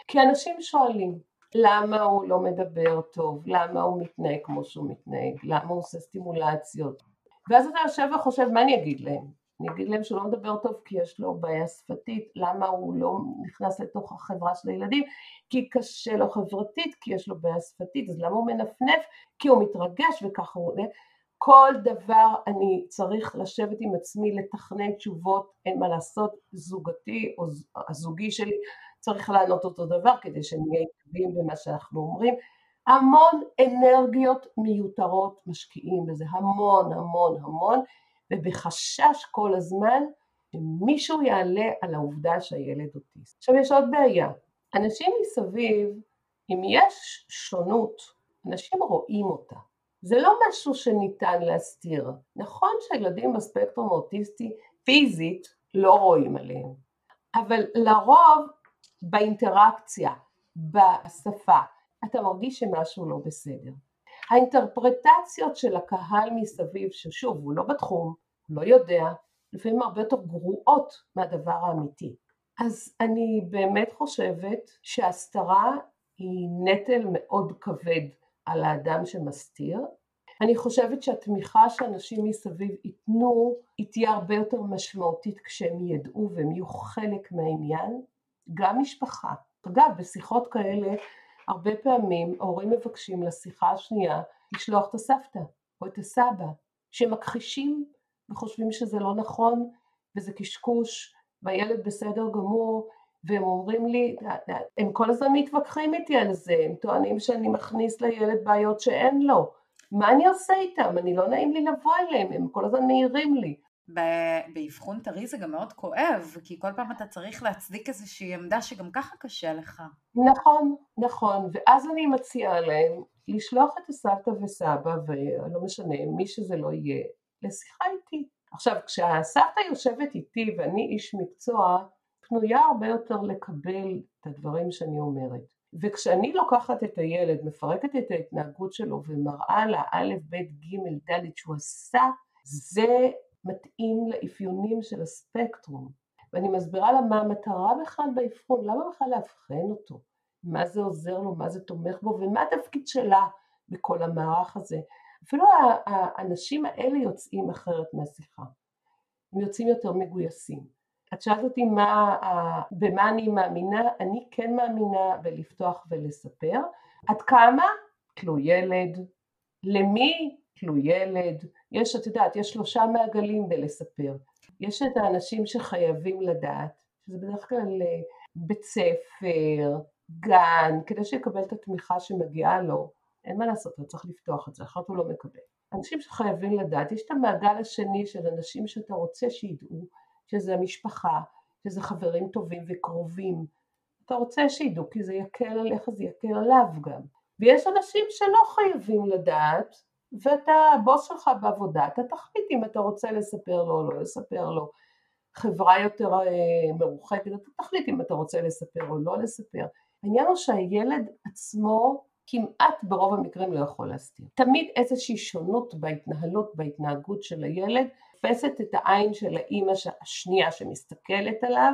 כי אנשים שואלים למה הוא לא מדבר טוב, למה הוא מתנהג כמו שהוא מתנהג, למה הוא עושה סטימולציות ואז אתה יושב וחושב מה אני אגיד להם, אני אגיד להם שהוא לא מדבר טוב כי יש לו בעיה שפתית, למה הוא לא נכנס לתוך החברה של הילדים? כי קשה לו חברתית, כי יש לו בעיה שפתית, אז למה הוא מנפנף? כי הוא מתרגש וככה הוא... כל דבר אני צריך לשבת עם עצמי, לתכנן תשובות, אין מה לעשות, זוגתי או הזוגי שלי צריך לענות אותו דבר כדי שנהיה עקביים במה שאנחנו אומרים. המון אנרגיות מיותרות משקיעים בזה, המון המון המון, ובחשש כל הזמן שמישהו יעלה על העובדה שהילד אוטיסט. עכשיו יש עוד בעיה, אנשים מסביב, אם יש שונות, אנשים רואים אותה. זה לא משהו שניתן להסתיר. נכון שילדים בספקטרום האוטיסטי פיזית לא רואים עליהם, אבל לרוב באינטראקציה, בשפה, אתה מרגיש שמשהו לא בסדר. האינטרפרטציות של הקהל מסביב, ששוב, הוא לא בתחום, לא יודע, לפעמים הרבה יותר גרועות מהדבר האמיתי. אז אני באמת חושבת שהסתרה היא נטל מאוד כבד על האדם שמסתיר. אני חושבת שהתמיכה שאנשים מסביב ייתנו היא תהיה הרבה יותר משמעותית כשהם ידעו והם יהיו חלק מהעניין, גם משפחה. אגב, בשיחות כאלה הרבה פעמים ההורים מבקשים לשיחה השנייה לשלוח את הסבתא או את הסבא, שמכחישים וחושבים שזה לא נכון וזה קשקוש והילד בסדר גמור והם אומרים לי, הם כל הזמן מתווכחים איתי על זה, הם טוענים שאני מכניס לילד בעיות שאין לו, מה אני עושה איתם? אני לא נעים לי לבוא אליהם, הם כל הזמן מעירים לי. באבחון טרי זה גם מאוד כואב, כי כל פעם אתה צריך להצדיק איזושהי עמדה שגם ככה קשה לך. נכון, נכון, ואז אני מציעה להם לשלוח את הסבתא וסבא, ולא משנה, מי שזה לא יהיה, לשיחה איתי. עכשיו, כשהסבתא יושבת איתי ואני איש מקצוע, פנויה הרבה יותר לקבל את הדברים שאני אומרת. וכשאני לוקחת את הילד, מפרקת את ההתנהגות שלו ומראה לה א', ב', ג', ד' שהוא עשה, זה מתאים לאפיונים של הספקטרום. ואני מסבירה לה מה המטרה בכלל באבחון, למה בכלל לאבחן אותו, מה זה עוזר לו, מה זה תומך בו ומה התפקיד שלה בכל המערך הזה. אפילו האנשים האלה יוצאים אחרת מהשיחה, הם יוצאים יותר מגויסים. את שאלת אותי מה, במה אני מאמינה, אני כן מאמינה בלפתוח ולספר. עד כמה? תלוי ילד. למי? תלוי ילד. יש, את יודעת, יש שלושה מעגלים בלספר. יש את האנשים שחייבים לדעת, שזה בדרך כלל אה, בית ספר, גן, כדי שיקבל את התמיכה שמגיעה לו. אין מה לעשות, הוא צריך לפתוח את זה, אחרת הוא לא מקבל. אנשים שחייבים לדעת, יש את המעגל השני של אנשים שאתה רוצה שידעו, שזה המשפחה, שזה חברים טובים וקרובים. אתה רוצה שידעו כי זה יקל עליך, זה יקל עליו גם. ויש אנשים שלא חייבים לדעת, ואתה, הבוס שלך בעבודה, אתה תחליט אם אתה רוצה לספר לו או לא לספר לו. חברה יותר אה, מרוחקת, אתה תחליט אם אתה רוצה לספר או לא לספר. העניין הוא שהילד עצמו כמעט ברוב המקרים לא יכול להסתיר. תמיד איזושהי שונות בהתנהלות, בהתנהגות של הילד, תופסת את העין של האימא השנייה שמסתכלת עליו,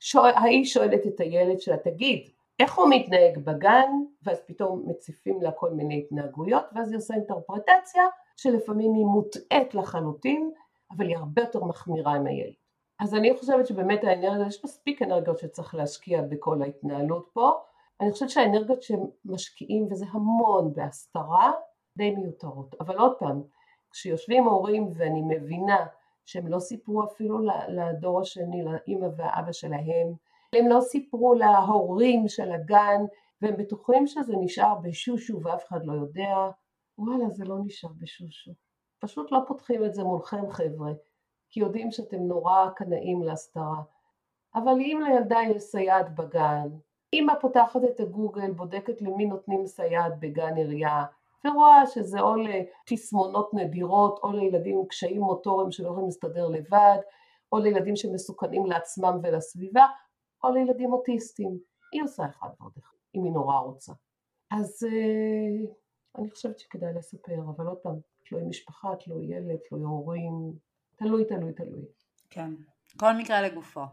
שואל, ההיא שואלת את הילד שלה, תגיד, איך הוא מתנהג בגן, ואז פתאום מציפים לה כל מיני התנהגויות, ואז היא עושה אינטרפרטציה שלפעמים היא מוטעית לחלוטין, אבל היא הרבה יותר מחמירה עם הילד. אז אני חושבת שבאמת האנרגיה, יש מספיק אנרגיות שצריך להשקיע בכל ההתנהלות פה, אני חושבת שהאנרגיות שמשקיעים, וזה המון בהסתרה, די מיותרות. אבל עוד פעם, כשיושבים הורים ואני מבינה שהם לא סיפרו אפילו לדור השני, לאימא והאבא שלהם, הם לא סיפרו להורים של הגן, והם בטוחים שזה נשאר בשושו ואף אחד לא יודע, וואלה זה לא נשאר בשושו. פשוט לא פותחים את זה מולכם חבר'ה, כי יודעים שאתם נורא קנאים להסתרה. אבל אם לילדה יש סייעת בגן, אמא פותחת את הגוגל, בודקת למי נותנים סייעת בגן עירייה, ורואה שזה או לתסמונות נדירות, או לילדים עם קשיים מוטוריים שלא יכולים להסתדר לבד, או לילדים שמסוכנים לעצמם ולסביבה, או לילדים אוטיסטים. היא עושה אחד ועוד אחד, אם היא נורא רוצה. אז uh, אני חושבת שכדאי לספר, אבל עוד פעם, תלוי משפחה, תלוי ילד, תלוי הורים, תלוי, תלוי, תלוי. כן, כל מקרה לגופו.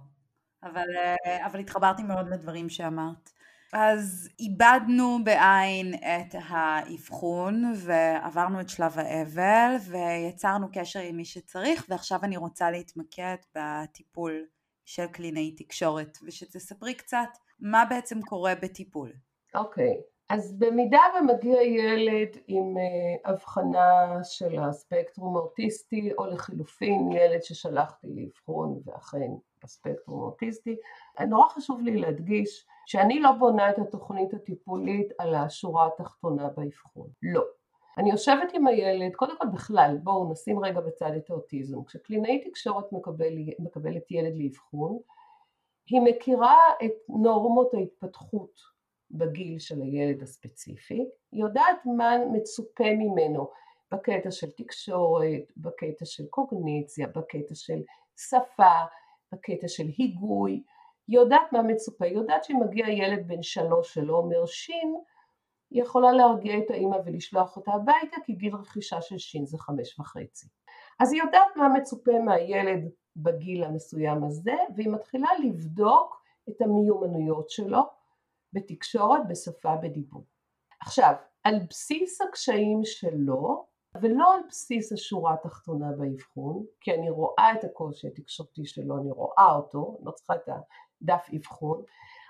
אבל, אה, אבל התחברתי מאוד לדברים שאמרת. אז איבדנו בעין את האבחון ועברנו את שלב האבל ויצרנו קשר עם מי שצריך ועכשיו אני רוצה להתמקד בטיפול של קלינאי תקשורת ושתספרי קצת מה בעצם קורה בטיפול. אוקיי, okay. אז במידה ומגיע ילד עם uh, הבחנה של הספקטרום האוטיסטי או לחילופין ילד ששלחתי לאבחון ואכן בספקטרום האוטיסטי, נורא חשוב לי להדגיש שאני לא בונה את התוכנית הטיפולית על השורה התחתונה באבחון, לא. אני יושבת עם הילד, קודם כל בכלל, בואו נשים רגע בצד את האוטיזם. כשקלינאי תקשורת מקבל, מקבלת ילד לאבחון, היא מכירה את נורמות ההתפתחות בגיל של הילד הספציפי, היא יודעת מה מצופה ממנו בקטע של תקשורת, בקטע של קוגניציה, בקטע של שפה, בקטע של היגוי, היא יודעת מה מצופה, היא יודעת שאם מגיע ילד בן שלוש שלא אומר שין, היא יכולה להרגיע את האימא ולשלוח אותה הביתה כי גיל רכישה של שין זה חמש וחצי. אז היא יודעת מה מצופה מהילד בגיל המסוים הזה והיא מתחילה לבדוק את המיומנויות שלו בתקשורת, בשפה, בדיבור. עכשיו, על בסיס הקשיים שלו ולא על בסיס השורה התחתונה באבחון, כי אני רואה את הקושי התקשורתי שלו, אני רואה אותו, לא צריכה את הדף אבחון,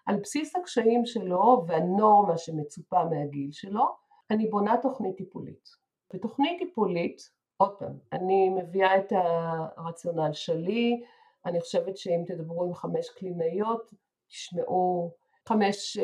על בסיס הקשיים שלו והנורמה שמצופה מהגיל שלו, אני בונה תוכנית טיפולית. בתוכנית טיפולית, עוד פעם, אני מביאה את הרציונל שלי, אני חושבת שאם תדברו עם חמש קלינאיות, תשמעו חמש uh,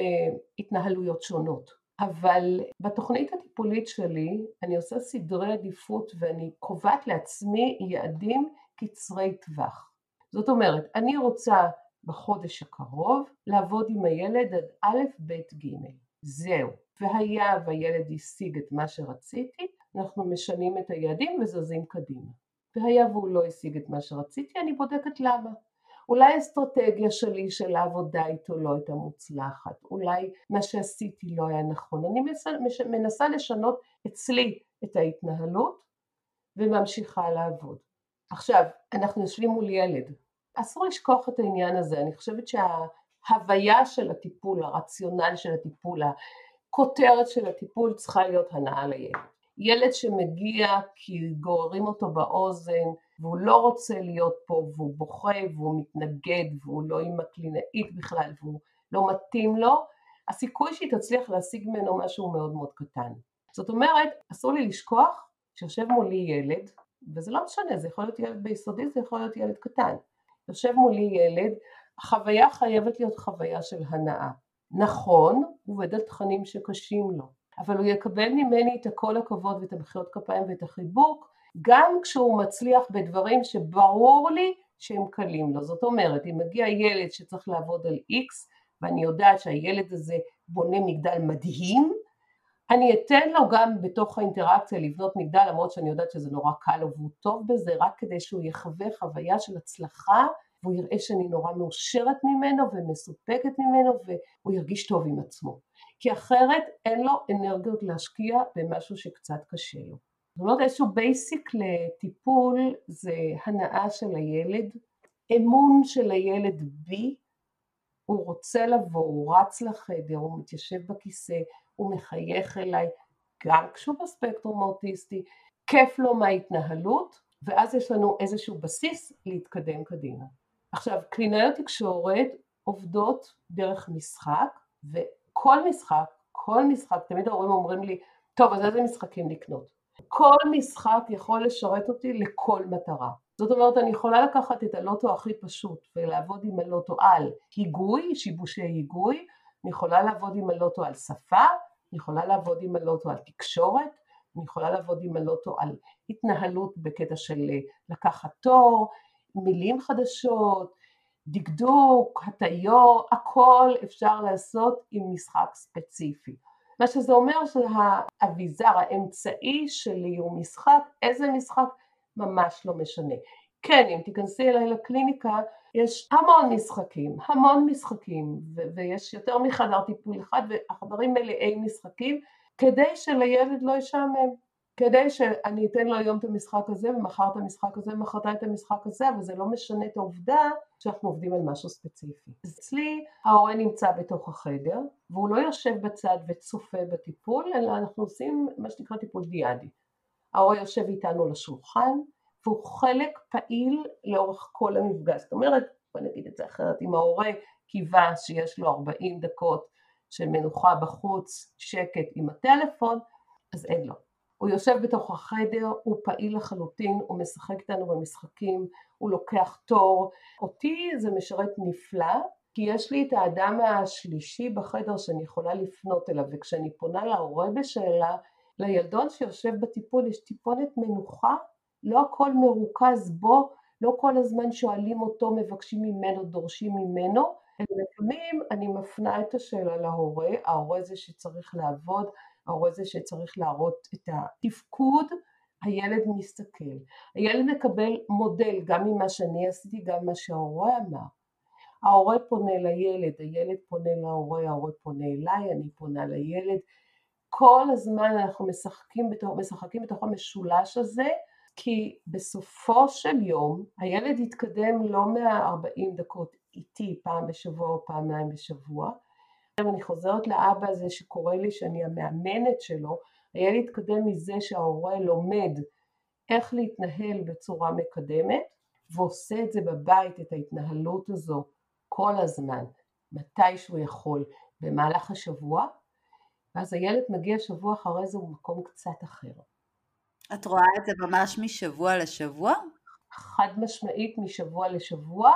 התנהלויות שונות. אבל בתוכנית הטיפולית שלי אני עושה סדרי עדיפות ואני קובעת לעצמי יעדים קצרי טווח. זאת אומרת, אני רוצה בחודש הקרוב לעבוד עם הילד עד א', ב', ג'. זהו. והיה והילד השיג את מה שרציתי, אנחנו משנים את היעדים וזזים קדימה. והיה והוא לא השיג את מה שרציתי, אני בודקת למה. אולי האסטרטגיה שלי של העבודה איתו לא הייתה מוצלחת, אולי מה שעשיתי לא היה נכון. אני מנסה לשנות אצלי את ההתנהלות וממשיכה לעבוד. עכשיו, אנחנו יושבים מול ילד, אסור לשכוח את העניין הזה, אני חושבת שההוויה של הטיפול, הרציונל של הטיפול, הכותרת של הטיפול צריכה להיות הנאה לילד. ילד שמגיע כי גוררים אותו באוזן והוא לא רוצה להיות פה והוא בוכה והוא מתנגד והוא לא עם הקלינאית בכלל והוא לא מתאים לו, הסיכוי שהיא תצליח להשיג ממנו משהו מאוד מאוד קטן. זאת אומרת, אסור לי לשכוח שיושב מולי ילד, וזה לא משנה, זה יכול להיות ילד ביסודי, זה יכול להיות ילד קטן. יושב מולי ילד, החוויה חייבת להיות חוויה של הנאה. נכון, הוא עובד על תכנים שקשים לו. אבל הוא יקבל ממני את כל הכבוד ואת המחיאות כפיים ואת החיבוק, גם כשהוא מצליח בדברים שברור לי שהם קלים לו. זאת אומרת, אם מגיע ילד שצריך לעבוד על X, ואני יודעת שהילד הזה בונה מגדל מדהים, אני אתן לו גם בתוך האינטראקציה לבנות מגדל למרות שאני יודעת שזה נורא קל לו והוא טוב בזה רק כדי שהוא יחווה חוויה של הצלחה והוא יראה שאני נורא מאושרת ממנו ומסופקת ממנו והוא ירגיש טוב עם עצמו כי אחרת אין לו אנרגיות להשקיע במשהו שקצת קשה לו. זאת אומרת איזשהו basic לטיפול זה הנאה של הילד, אמון של הילד בי, הוא רוצה לבוא, הוא רץ לחדר, הוא מתיישב בכיסא, הוא מחייך אליי, גם כשהוא בספקטרום האוטיסטי, כיף לו מההתנהלות, ואז יש לנו איזשהו בסיס להתקדם קדימה. עכשיו, קלינאיות תקשורת עובדות דרך משחק, וכל משחק, כל משחק, תמיד ההורים אומרים לי, טוב, אז איזה משחקים לקנות? כל משחק יכול לשרת אותי לכל מטרה. זאת אומרת, אני יכולה לקחת את הלוטו הכי פשוט ולעבוד עם הלוטו על היגוי, שיבושי היגוי, אני יכולה לעבוד עם הלוטו על שפה, אני יכולה לעבוד עם הלוטו על תקשורת, אני יכולה לעבוד עם הלוטו על התנהלות בקטע של אה, לקחת תור, מילים חדשות, דקדוק, הטיו, הכל אפשר לעשות עם משחק ספציפי. מה שזה אומר שהאביזר, האמצעי שלי הוא משחק, איזה משחק? ממש לא משנה. כן, אם תיכנסי אליי לקליניקה, יש המון משחקים, המון משחקים, ו- ויש יותר מחדר טיפול אחד, והחדרים מלאי משחקים, כדי שלילד לא ישעמם. כדי שאני אתן לו היום את המשחק הזה ומחר את המשחק הזה ומחרתיים את המשחק הזה אבל זה לא משנה את העובדה שאנחנו עובדים על משהו ספציפי. אצלי ההורה נמצא בתוך החדר והוא לא יושב בצד וצופה בטיפול אלא אנחנו עושים מה שנקרא טיפול דיאדי. ההורה יושב איתנו לשולחן והוא חלק פעיל לאורך כל המפגש. זאת אומרת, בוא נגיד את זה אחרת, אם ההורה קיווה שיש לו 40 דקות של מנוחה בחוץ, שקט עם הטלפון, אז אין לו. הוא יושב בתוך החדר, הוא פעיל לחלוטין, הוא משחק איתנו במשחקים, הוא לוקח תור. אותי זה משרת נפלא, כי יש לי את האדם השלישי בחדר שאני יכולה לפנות אליו, וכשאני פונה להורה בשאלה, לילדון שיושב בטיפול יש טיפונת מנוחה לא הכל מרוכז בו, לא כל הזמן שואלים אותו, מבקשים ממנו, דורשים ממנו, לפעמים אני מפנה את השאלה להורה, ההורה זה שצריך לעבוד, ההורה זה שצריך להראות את התפקוד, הילד מסתכל. הילד מקבל מודל גם ממה שאני עשיתי, גם ממה שההורה אמר. ההורה פונה לילד, הילד פונה להורה, ההורה פונה אליי, אני פונה לילד. כל הזמן אנחנו משחקים בתוך, משחקים בתוך המשולש הזה כי בסופו של יום הילד יתקדם לא מה-40 דקות איתי פעם בשבוע או פעמיים בשבוע. אני חוזרת לאבא הזה שקורא לי שאני המאמנת שלו, הילד יתקדם מזה שההורה לומד איך להתנהל בצורה מקדמת ועושה את זה בבית, את ההתנהלות הזו כל הזמן, מתי שהוא יכול, במהלך השבוע, ואז הילד מגיע שבוע אחרי זה במקום קצת אחר. את רואה את זה ממש משבוע לשבוע? חד משמעית משבוע לשבוע.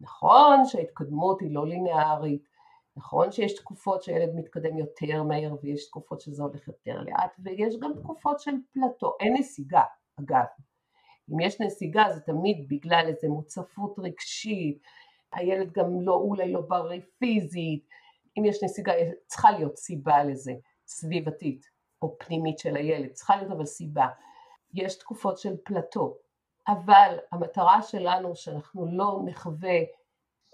נכון שההתקדמות היא לא לינארית, נכון שיש תקופות שהילד מתקדם יותר מהר ויש תקופות שזה הולך יותר לאט ויש גם תקופות של פלטו, אין נסיגה אגב. אם יש נסיגה זה תמיד בגלל איזו מוצפות רגשית, הילד גם לא, אולי לא בריא פיזית, אם יש נסיגה צריכה להיות סיבה לזה, סביבתית. או פנימית של הילד, צריכה להיות אבל סיבה. יש תקופות של פלטו, אבל המטרה שלנו שאנחנו לא נחווה,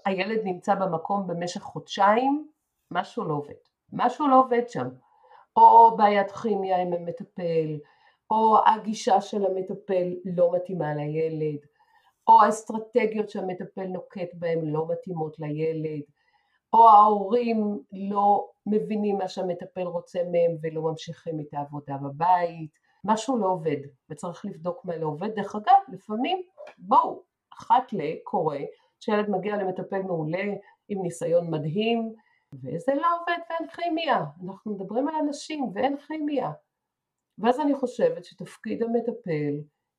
הילד נמצא במקום במשך חודשיים, משהו לא עובד. משהו לא עובד שם. או בעיית כימיה עם המטפל, או הגישה של המטפל לא מתאימה לילד, או האסטרטגיות שהמטפל נוקט בהן לא מתאימות לילד, או ההורים לא מבינים מה שהמטפל רוצה מהם ולא ממשיכים את העבודה בבית, משהו לא עובד וצריך לבדוק מה לא עובד. דרך אגב, לפעמים, בואו, אחת ל קורה שילד מגיע למטפל מעולה עם ניסיון מדהים וזה לא עובד ואין כימיה, אנחנו מדברים על אנשים ואין כימיה. ואז אני חושבת שתפקיד המטפל,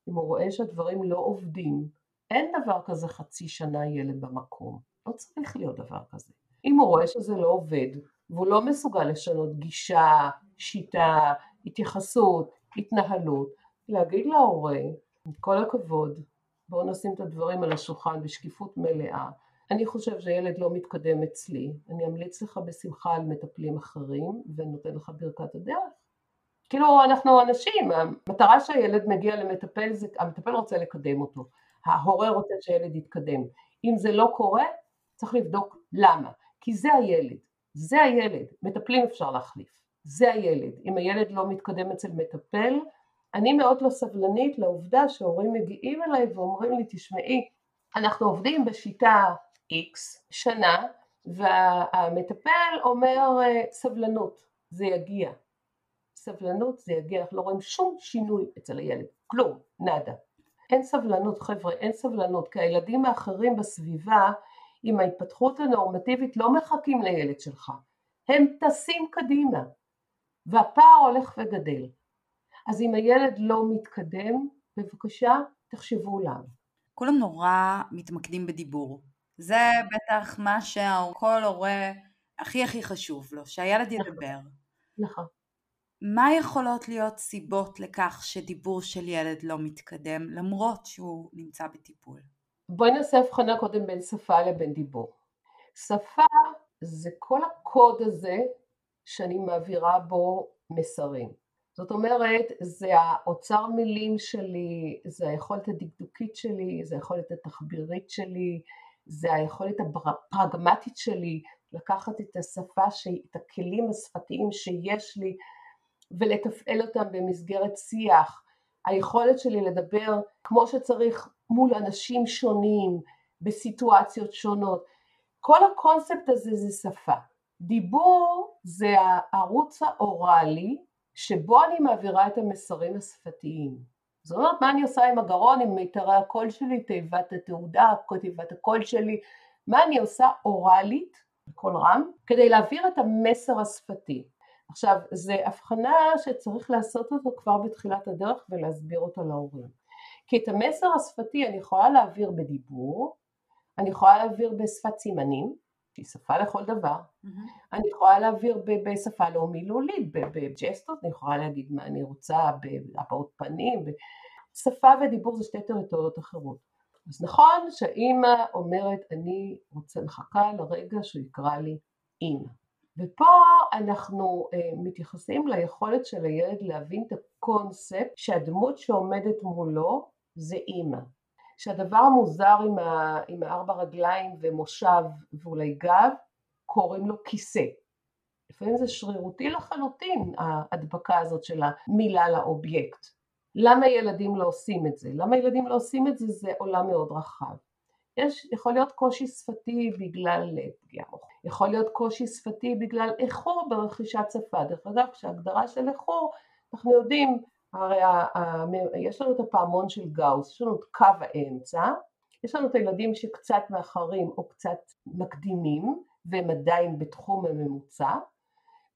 אם הוא רואה שהדברים לא עובדים, אין דבר כזה חצי שנה ילד במקום, לא צריך להיות דבר כזה. אם הוא רואה שזה לא עובד, והוא לא מסוגל לשנות גישה, שיטה, התייחסות, התנהלות, להגיד להורה, עם כל הכבוד, בואו נשים את הדברים על השולחן בשקיפות מלאה. אני חושב שהילד לא מתקדם אצלי, אני אמליץ לך בשמחה על מטפלים אחרים ונותן לך ברכת הדרך. כאילו אנחנו אנשים, המטרה שהילד מגיע למטפל זה, המטפל רוצה לקדם אותו, ההורה רוצה שהילד יתקדם. אם זה לא קורה, צריך לבדוק למה, כי זה הילד, זה הילד, מטפלים אפשר להחליף, זה הילד. אם הילד לא מתקדם אצל מטפל, אני מאוד לא סבלנית לעובדה שהורים מגיעים אליי ואומרים לי, תשמעי, אנחנו עובדים בשיטה X שנה, והמטפל אומר סבלנות, זה יגיע. סבלנות זה יגיע, אנחנו לא רואים שום שינוי אצל הילד, כלום, נאדה. אין סבלנות חבר'ה, אין סבלנות, כי הילדים האחרים בסביבה עם ההתפתחות הנורמטיבית לא מחכים לילד שלך, הם טסים קדימה, והפער הולך וגדל. אז אם הילד לא מתקדם, בבקשה תחשבו למה. כולם נורא מתמקדים בדיבור. זה בטח מה שכל הורה הכי הכי חשוב לו, שהילד נכון. ידבר. נכון. מה יכולות להיות סיבות לכך שדיבור של ילד לא מתקדם למרות שהוא נמצא בטיפול? בואי נעשה הבחנה קודם בין שפה לבין דיבור. שפה זה כל הקוד הזה שאני מעבירה בו מסרים. זאת אומרת, זה האוצר מילים שלי, זה היכולת הדקדוקית שלי, זה היכולת התחבירית שלי, זה היכולת הפרגמטית שלי לקחת את השפה, את הכלים השפתיים שיש לי ולתפעל אותם במסגרת שיח, היכולת שלי לדבר כמו שצריך מול אנשים שונים, בסיטואציות שונות, כל הקונספט הזה זה שפה. דיבור זה הערוץ האוראלי שבו אני מעבירה את המסרים השפתיים. זאת אומרת, מה אני עושה עם הגרון, עם מיתרי הקול שלי, תיבת התעודה, תיבת הקול שלי, מה אני עושה אוראלית, בקול רם, כדי להעביר את המסר השפתי. עכשיו, זו הבחנה שצריך לעשות אותו כבר בתחילת הדרך ולהסביר אותה להורים. כי את המסר השפתי אני יכולה להעביר בדיבור, אני יכולה להעביר בשפת סימנים, שהיא שפה לכל דבר, mm-hmm. אני יכולה להעביר בשפה לא מילולית, בג'סטות, אני יכולה להגיד מה אני רוצה, בהבעות פנים, שפה ודיבור זה שתי טריטוריות אחרות. אז נכון שהאימא אומרת אני רוצה מחכה לרגע שהוא יקרא לי אימא. ופה אנחנו אה, מתייחסים ליכולת של הילד להבין את הקונספט שהדמות שעומדת מולו זה אימא. שהדבר המוזר עם, ה, עם הארבע רגליים ומושב ואולי גב קוראים לו כיסא. לפעמים זה שרירותי לחלוטין ההדבקה הזאת של המילה לאובייקט. למה ילדים לא עושים את זה? למה ילדים לא עושים את זה? זה עולם מאוד רחב. יש, יכול להיות קושי שפתי בגלל פגיעה מוחית, יכול להיות קושי שפתי בגלל איחור ברכישת שפה. דרך אגב, כשהגדרה של איחור, אנחנו יודעים, הרי יש לנו את הפעמון של גאוס, יש לנו את קו האמצע, יש לנו את הילדים שקצת מאחרים או קצת מקדימים, והם עדיין בתחום הממוצע,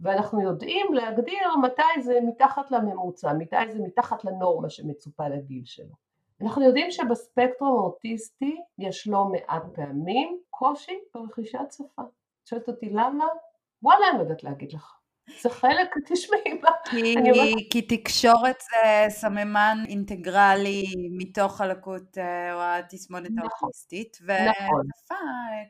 ואנחנו יודעים להגדיר מתי זה מתחת לממוצע, מתי זה מתחת לנורמה שמצופה לגיל שלו. אנחנו יודעים שבספקטרום האוטיסטי יש לא מעט פעמים קושי ברכישת שפה. שואלת אותי למה? וואלה אני לא יודעת להגיד לך. זה חלק, תשמעי מה, כי, כי תקשורת זה סממן אינטגרלי מתוך הלקות אה, או התסמונת נכון, האוטיסטית. ושפה נכון.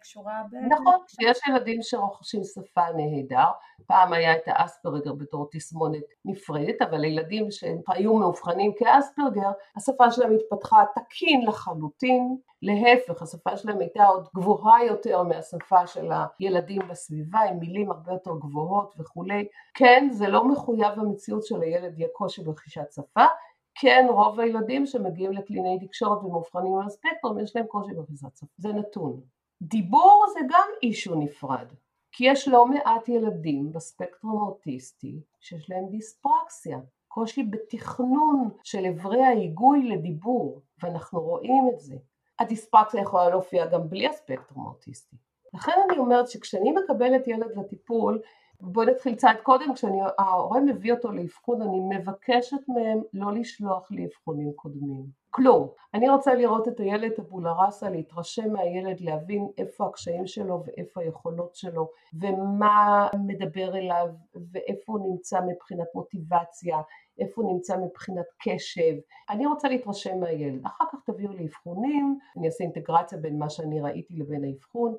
קשורה ב... נכון, כשיש ילדים שרוכשים שפה נהדר, פעם היה את האספרגר בתור תסמונת נפרדת, אבל לילדים שהיו מאובחנים כאספרגר, השפה שלהם התפתחה תקין לחלוטין, להפך, השפה שלהם הייתה עוד גבוהה יותר מהשפה של הילדים בסביבה, עם מילים הרבה יותר גבוהות וכולי. כן, זה לא מחויב המציאות שלילד יהיה קושי ברכישת שפה, כן, רוב הילדים שמגיעים לקלינאי תקשורת ומאובחנים על הספקטרום, יש להם קושי ברכישת שפה, זה נתון. דיבור זה גם אישו נפרד, כי יש לא מעט ילדים בספקטרום האוטיסטי שיש להם דיספרקסיה, קושי בתכנון של אברי ההיגוי לדיבור, ואנחנו רואים את זה. הדיספרקסיה יכולה להופיע גם בלי הספקטרום האוטיסטי. לכן אני אומרת שכשאני מקבלת ילד לטיפול, בואי נתחיל צעד קודם, כשההורה מביא אותו לאבחון, אני מבקשת מהם לא לשלוח לי אבחונים קודמים. כלום. אני רוצה לראות את הילד טבולה ראסה, להתרשם מהילד, להבין איפה הקשיים שלו ואיפה היכולות שלו ומה מדבר אליו ואיפה הוא נמצא מבחינת מוטיבציה, איפה הוא נמצא מבחינת קשב. אני רוצה להתרשם מהילד. אחר כך תביאו לי אבחונים, אני אעשה אינטגרציה בין מה שאני ראיתי לבין האבחון,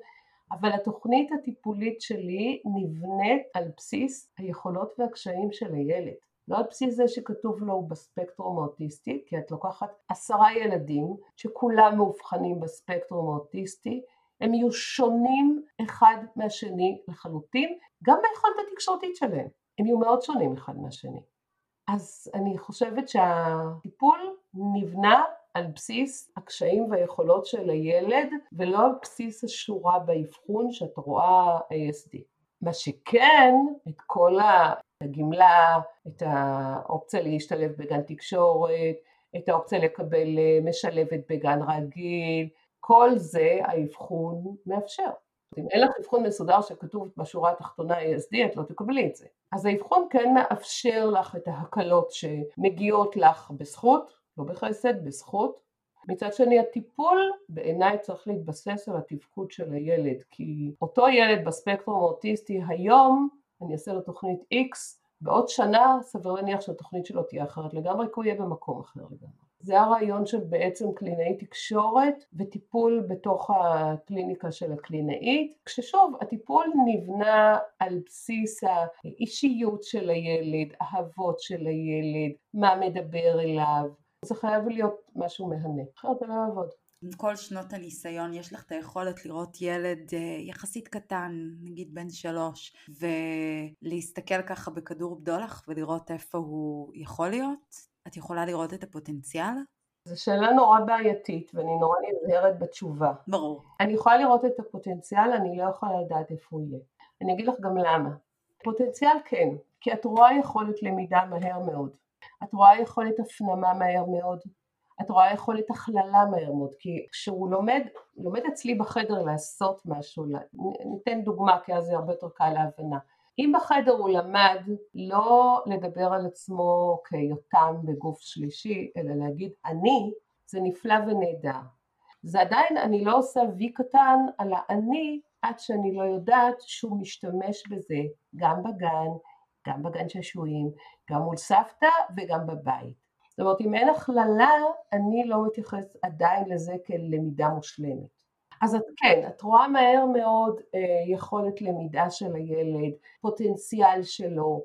אבל התוכנית הטיפולית שלי נבנית על בסיס היכולות והקשיים של הילד. לא על בסיס זה שכתוב לו בספקטרום האוטיסטי, כי את לוקחת עשרה ילדים שכולם מאובחנים בספקטרום האוטיסטי, הם יהיו שונים אחד מהשני לחלוטין, גם ביכולת התקשורתית שלהם, הם יהיו מאוד שונים אחד מהשני. אז אני חושבת שהטיפול נבנה על בסיס הקשיים והיכולות של הילד ולא על בסיס השורה באבחון שאת רואה ASD. מה שכן, את כל הגמלה, את האופציה להשתלב בגן תקשורת, את האופציה לקבל אה, משלבת בגן רגיל, כל זה האבחון מאפשר. אם אין לך אבחון מסודר שכתוב בשורה התחתונה ASD, את לא תקבלי את זה. אז האבחון כן מאפשר לך את ההקלות שמגיעות לך בזכות, לא בחסד, בזכות. מצד שני הטיפול בעיניי צריך להתבסס על התפקוד של הילד, כי אותו ילד בספקטרום האוטיסטי היום, אני אעשה לו תוכנית X, בעוד שנה סביר להניח שהתוכנית שלו תהיה אחרת לגמרי, כי הוא יהיה במקום אחר לגמרי. זה הרעיון של בעצם קלינאי תקשורת וטיפול בתוך הקליניקה של הקלינאית, כששוב הטיפול נבנה על בסיס האישיות של הילד, אהבות של הילד, מה מדבר אליו, זה חייב להיות משהו מהנה, אחרת זה לא יעבוד. עם כל שנות הניסיון יש לך את היכולת לראות ילד אה, יחסית קטן, נגיד בן שלוש, ולהסתכל ככה בכדור בדולח ולראות איפה הוא יכול להיות? את יכולה לראות את הפוטנציאל? זו שאלה נורא בעייתית ואני נורא נזהרת בתשובה. ברור. אני יכולה לראות את הפוטנציאל, אני לא יכולה לדעת איפה הוא יהיה. אני אגיד לך גם למה. פוטנציאל כן, כי את רואה יכולת למידה מהר מאוד. את רואה יכולת הפנמה מהר מאוד. את רואה יכולת הכללה מהר מאוד, כי כשהוא לומד, לומד אצלי בחדר לעשות משהו, ניתן דוגמה כי אז זה הרבה יותר קל להבנה. אם בחדר הוא למד לא לדבר על עצמו כיותם בגוף שלישי, אלא להגיד אני, זה נפלא ונהדר. זה עדיין, אני לא עושה וי קטן על האני עד שאני לא יודעת שהוא משתמש בזה גם בגן, גם בגן שעשועים, גם מול סבתא וגם בבית. זאת אומרת, אם אין הכללה, אני לא מתייחס עדיין לזה כלמידה מושלמת. אז את כן, את רואה מהר מאוד אה, יכולת למידה של הילד, פוטנציאל שלו,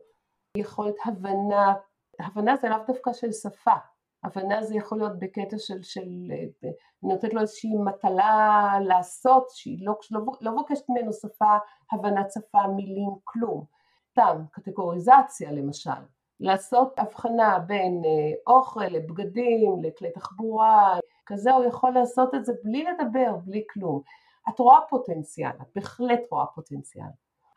יכולת הבנה, הבנה זה לאו דווקא של שפה, הבנה זה יכול להיות בקטע של, של אה, נותנת לו איזושהי מטלה לעשות, שהיא לא, לא, לא מבקשת ממנו שפה, הבנת שפה, מילים, כלום, סתם, קטגוריזציה למשל, לעשות הבחנה בין אה, אוכל לבגדים, לכלי תחבורה, כזה הוא יכול לעשות את זה בלי לדבר, בלי כלום. את רואה פוטנציאל, את בהחלט רואה פוטנציאל.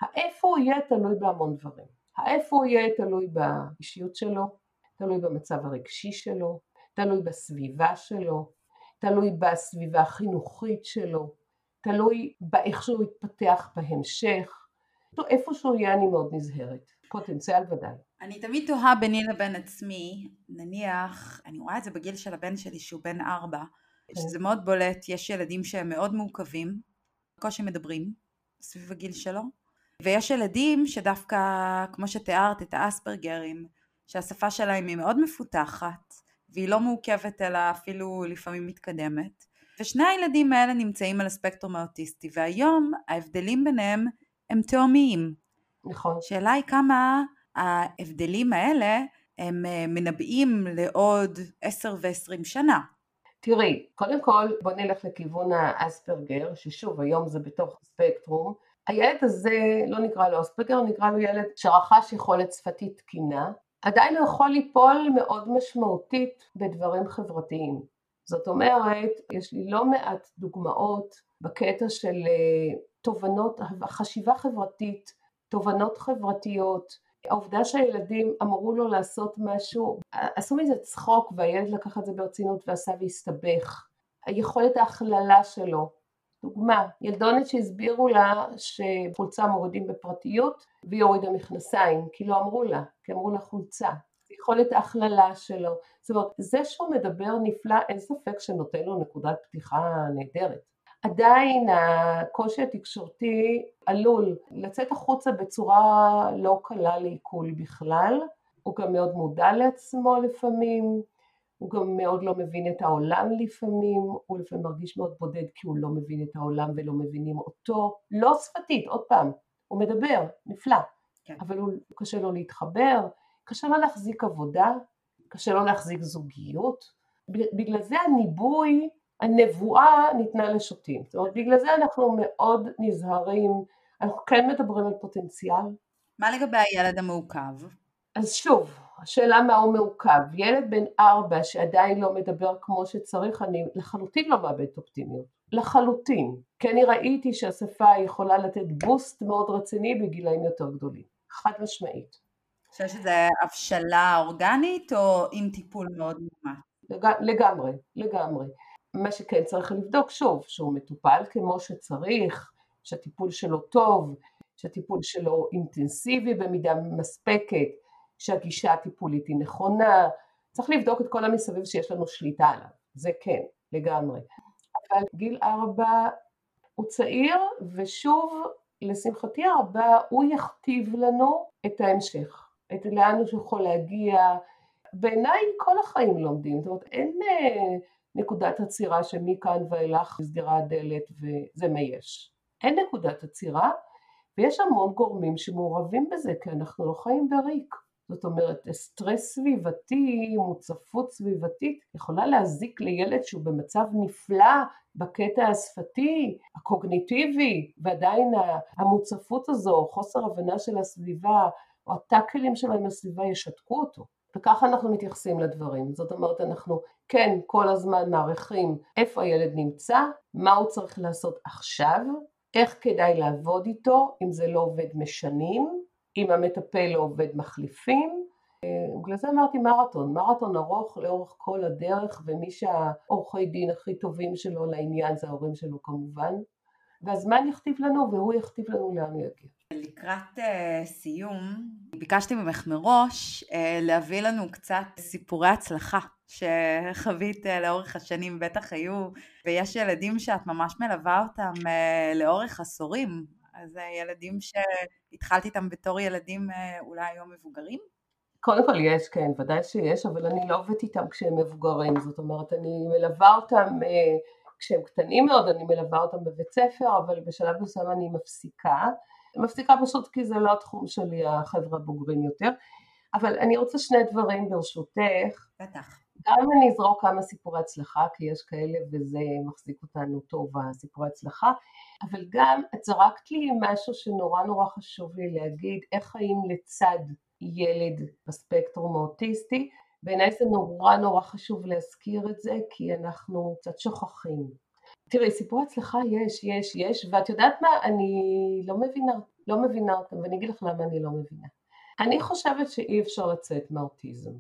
האיפה הוא יהיה תלוי בהמון דברים. האיפה הוא יהיה תלוי באישיות שלו, תלוי במצב הרגשי שלו, תלוי בסביבה שלו, תלוי בסביבה החינוכית שלו, תלוי באיך שהוא יתפתח בהמשך. איפה שהוא יהיה אני מאוד נזהרת. פוטנציאל ודאי. אני תמיד תוהה ביני לבין עצמי, נניח, אני רואה את זה בגיל של הבן שלי שהוא בן ארבע, כן. שזה מאוד בולט, יש ילדים שהם מאוד מעוכבים, בקושי מדברים סביב הגיל שלו, ויש ילדים שדווקא, כמו שתיארת, את האספרגרים, שהשפה שלהם היא מאוד מפותחת, והיא לא מעוכבת אלא אפילו לפעמים מתקדמת, ושני הילדים האלה נמצאים על הספקטרום האוטיסטי, והיום ההבדלים ביניהם הם תאומיים. נכון. השאלה היא כמה ההבדלים האלה הם אה, מנבאים לעוד עשר ועשרים שנה. תראי, קודם כל בוא נלך לכיוון האספרגר, ששוב היום זה בתוך ספקטרום. הילד הזה לא נקרא לו אספרגר, נקרא לו ילד שרכש יכולת שפתית תקינה, עדיין הוא יכול ליפול מאוד משמעותית בדברים חברתיים. זאת אומרת, יש לי לא מעט דוגמאות בקטע של אה, תובנות, חשיבה חברתית, תובנות חברתיות, העובדה שהילדים אמרו לו לעשות משהו, עשו מזה צחוק והילד לקח את זה ברצינות ועשה והסתבך, היכולת ההכללה שלו, דוגמה, ילדונת שהסבירו לה שחולצה מורידים בפרטיות והיא הורידה מכנסיים, כי לא אמרו לה, כי אמרו לה חולצה. יכולת ההכללה שלו, זאת אומרת זה שהוא מדבר נפלא אין ספק שנותן לו נקודת פתיחה נהדרת. עדיין הקושי התקשורתי עלול לצאת החוצה בצורה לא קלה לעיכול בכלל, הוא גם מאוד מודע לעצמו לפעמים, הוא גם מאוד לא מבין את העולם לפעמים, הוא לפעמים מרגיש מאוד בודד כי הוא לא מבין את העולם ולא מבינים אותו, לא שפתית, עוד פעם, הוא מדבר, נפלא, כן. אבל הוא קשה לו להתחבר, קשה לו להחזיק עבודה, קשה לו להחזיק זוגיות, בגלל זה הניבוי, הנבואה ניתנה לשוטים, זאת אומרת בגלל זה אנחנו מאוד נזהרים, אנחנו כן מדברים על פוטנציאל. מה לגבי הילד המעוכב? אז שוב, השאלה מה הוא מעוכב, ילד בן ארבע שעדיין לא מדבר כמו שצריך, אני לחלוטין לא מאבדת אופטימיות, לחלוטין, כי אני ראיתי שהשפה יכולה לתת בוסט מאוד רציני בגילאים יותר גדולים, חד משמעית. חושבת שזה הבשלה אורגנית או עם טיפול מאוד מומץ? לג... לגמרי, לגמרי. מה שכן צריך לבדוק שוב, שהוא מטופל כמו שצריך, שהטיפול שלו טוב, שהטיפול שלו אינטנסיבי במידה מספקת, שהגישה הטיפולית היא נכונה, צריך לבדוק את כל המסביב שיש לנו שליטה עליו, זה כן, לגמרי. אבל גיל ארבע הוא צעיר, ושוב, לשמחתי הרבה, הוא יכתיב לנו את ההמשך, את לאן הוא יכול להגיע. בעיניי כל החיים לומדים, זאת אומרת אין אה, נקודת עצירה שמכאן ואילך נסגרה הדלת וזה מה יש. אין נקודת עצירה, ויש המון גורמים שמעורבים בזה, כי אנחנו לא חיים בריק. זאת אומרת, סטרס סביבתי, מוצפות סביבתית, יכולה להזיק לילד שהוא במצב נפלא בקטע השפתי, הקוגניטיבי, ועדיין המוצפות הזו, חוסר הבנה של הסביבה, או הטאקלים שלו עם הסביבה ישתקו אותו. וככה אנחנו מתייחסים לדברים. זאת אומרת, אנחנו כן כל הזמן מעריכים איפה הילד נמצא, מה הוא צריך לעשות עכשיו, איך כדאי לעבוד איתו, אם זה לא עובד משנים, אם המטפל לא עובד מחליפים. בגלל זה אמרתי מרתון, מרתון ארוך לאורך כל הדרך ומי שהעורכי דין הכי טובים שלו לעניין זה ההורים שלו כמובן והזמן יכתיב לנו והוא יכתיב לנו לאן הוא יגיע. לקראת uh, סיום ביקשתי ממך מראש uh, להביא לנו קצת סיפורי הצלחה שחווית uh, לאורך השנים בטח היו ויש ילדים שאת ממש מלווה אותם uh, לאורך עשורים. אז ילדים שהתחלת איתם בתור ילדים אולי היום מבוגרים? קודם כל יש, כן, ודאי שיש, אבל אני לא עובדת איתם כשהם מבוגרים, זאת אומרת אני מלווה אותם כשהם קטנים מאוד, אני מלווה אותם בבית ספר, אבל בשלב מסוים אני מפסיקה, מפסיקה פשוט כי זה לא התחום שלי, החבר'ה הבוגרים יותר, אבל אני רוצה שני דברים ברשותך. בטח. גם אני אזרוק כמה סיפורי הצלחה, כי יש כאלה וזה מחזיק אותנו טוב, הסיפורי הצלחה, אבל גם את זרקת לי משהו שנורא נורא חשוב לי להגיד, איך חיים לצד ילד בספקטרום האוטיסטי, בעיניי זה נורא נורא חשוב להזכיר את זה, כי אנחנו קצת שוכחים. תראי, סיפור הצלחה יש, יש, יש, ואת יודעת מה? אני לא מבינה, לא מבינה אותם, ואני אגיד לך למה אני לא מבינה. אני חושבת שאי אפשר לצאת מאוטיזם.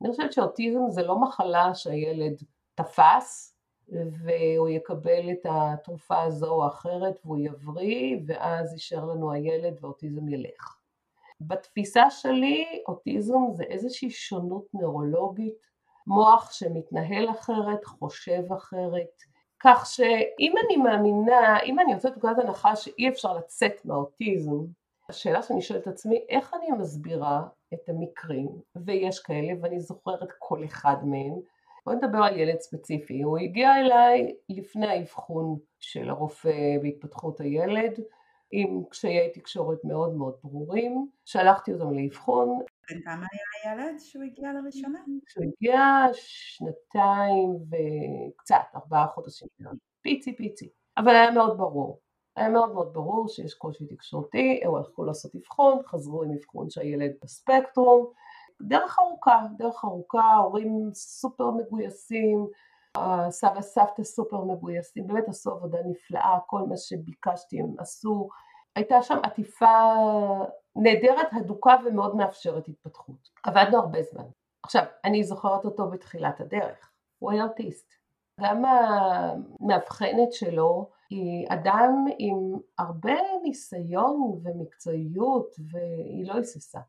אני חושבת שאוטיזם זה לא מחלה שהילד תפס, והוא יקבל את התרופה הזו או אחרת והוא יבריא, ואז יישאר לנו הילד ואוטיזם ילך. בתפיסה שלי אוטיזם זה איזושהי שונות נוירולוגית, מוח שמתנהל אחרת, חושב אחרת, כך שאם אני מאמינה, אם אני יוצאת מנקודת הנחה שאי אפשר לצאת מהאוטיזם, השאלה שאני שואלת את עצמי, איך אני מסבירה את המקרים, ויש כאלה ואני זוכרת כל אחד מהם, בואי נדבר על ילד ספציפי, הוא הגיע אליי לפני האבחון של הרופא בהתפתחות הילד, עם קשיי תקשורת מאוד מאוד ברורים, שלחתי אותם לאבחון. בן כמה היה הילד שהוא הגיע לראשונה? שהוא הגיע שנתיים וקצת, ארבעה חודשים, פיצי פיצי, אבל היה מאוד ברור. היה מאוד מאוד ברור שיש קושי תקשורתי, הם הלכו לעשות אבחון, חזרו עם אבחון שהילד בספקטרום, דרך ארוכה, דרך ארוכה, הורים סופר מגויסים, הסבא סבתא סופר מגויסים, באמת עשו עבודה נפלאה, כל מה שביקשתי הם עשו, הייתה שם עטיפה נהדרת, הדוקה ומאוד מאפשרת התפתחות. עבדנו הרבה זמן. עכשיו, אני זוכרת אותו בתחילת הדרך, הוא היה אוטיסט. גם המאבחנת שלו היא אדם עם הרבה ניסיון ומקצועיות והיא לא היססה.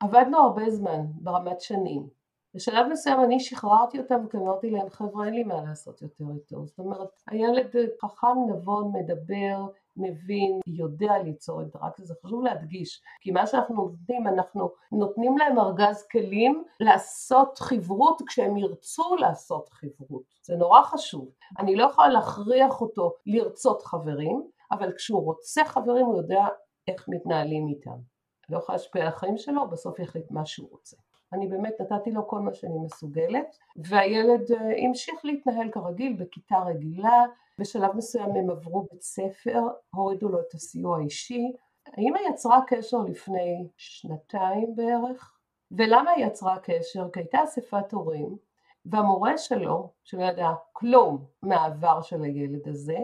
עבדנו הרבה זמן, ברמת שנים. בשלב מסוים אני שחררתי אותם כי אמרתי להם חבר'ה אין לי מה לעשות יותר איתו זאת אומרת הילד חכם נבון מדבר מבין יודע ליצור אינטראקציה זה חשוב להדגיש כי מה שאנחנו נותנים אנחנו נותנים להם ארגז כלים לעשות חברות כשהם ירצו לעשות חברות. זה נורא חשוב. אני לא יכולה להכריח אותו לרצות חברים אבל כשהוא רוצה חברים הוא יודע איך מתנהלים איתם. לא יכולה להשפיע על החיים שלו בסוף יחליט מה שהוא רוצה אני באמת נתתי לו כל מה שאני מסוגלת והילד אה, המשיך להתנהל כרגיל בכיתה רגילה בשלב מסוים הם עברו בית ספר, הורידו לו את הסיוע האישי האמא יצרה קשר לפני שנתיים בערך ולמה היא יצרה קשר? כי הייתה אספת הורים והמורה שלו, שלא ידע כלום מהעבר של הילד הזה,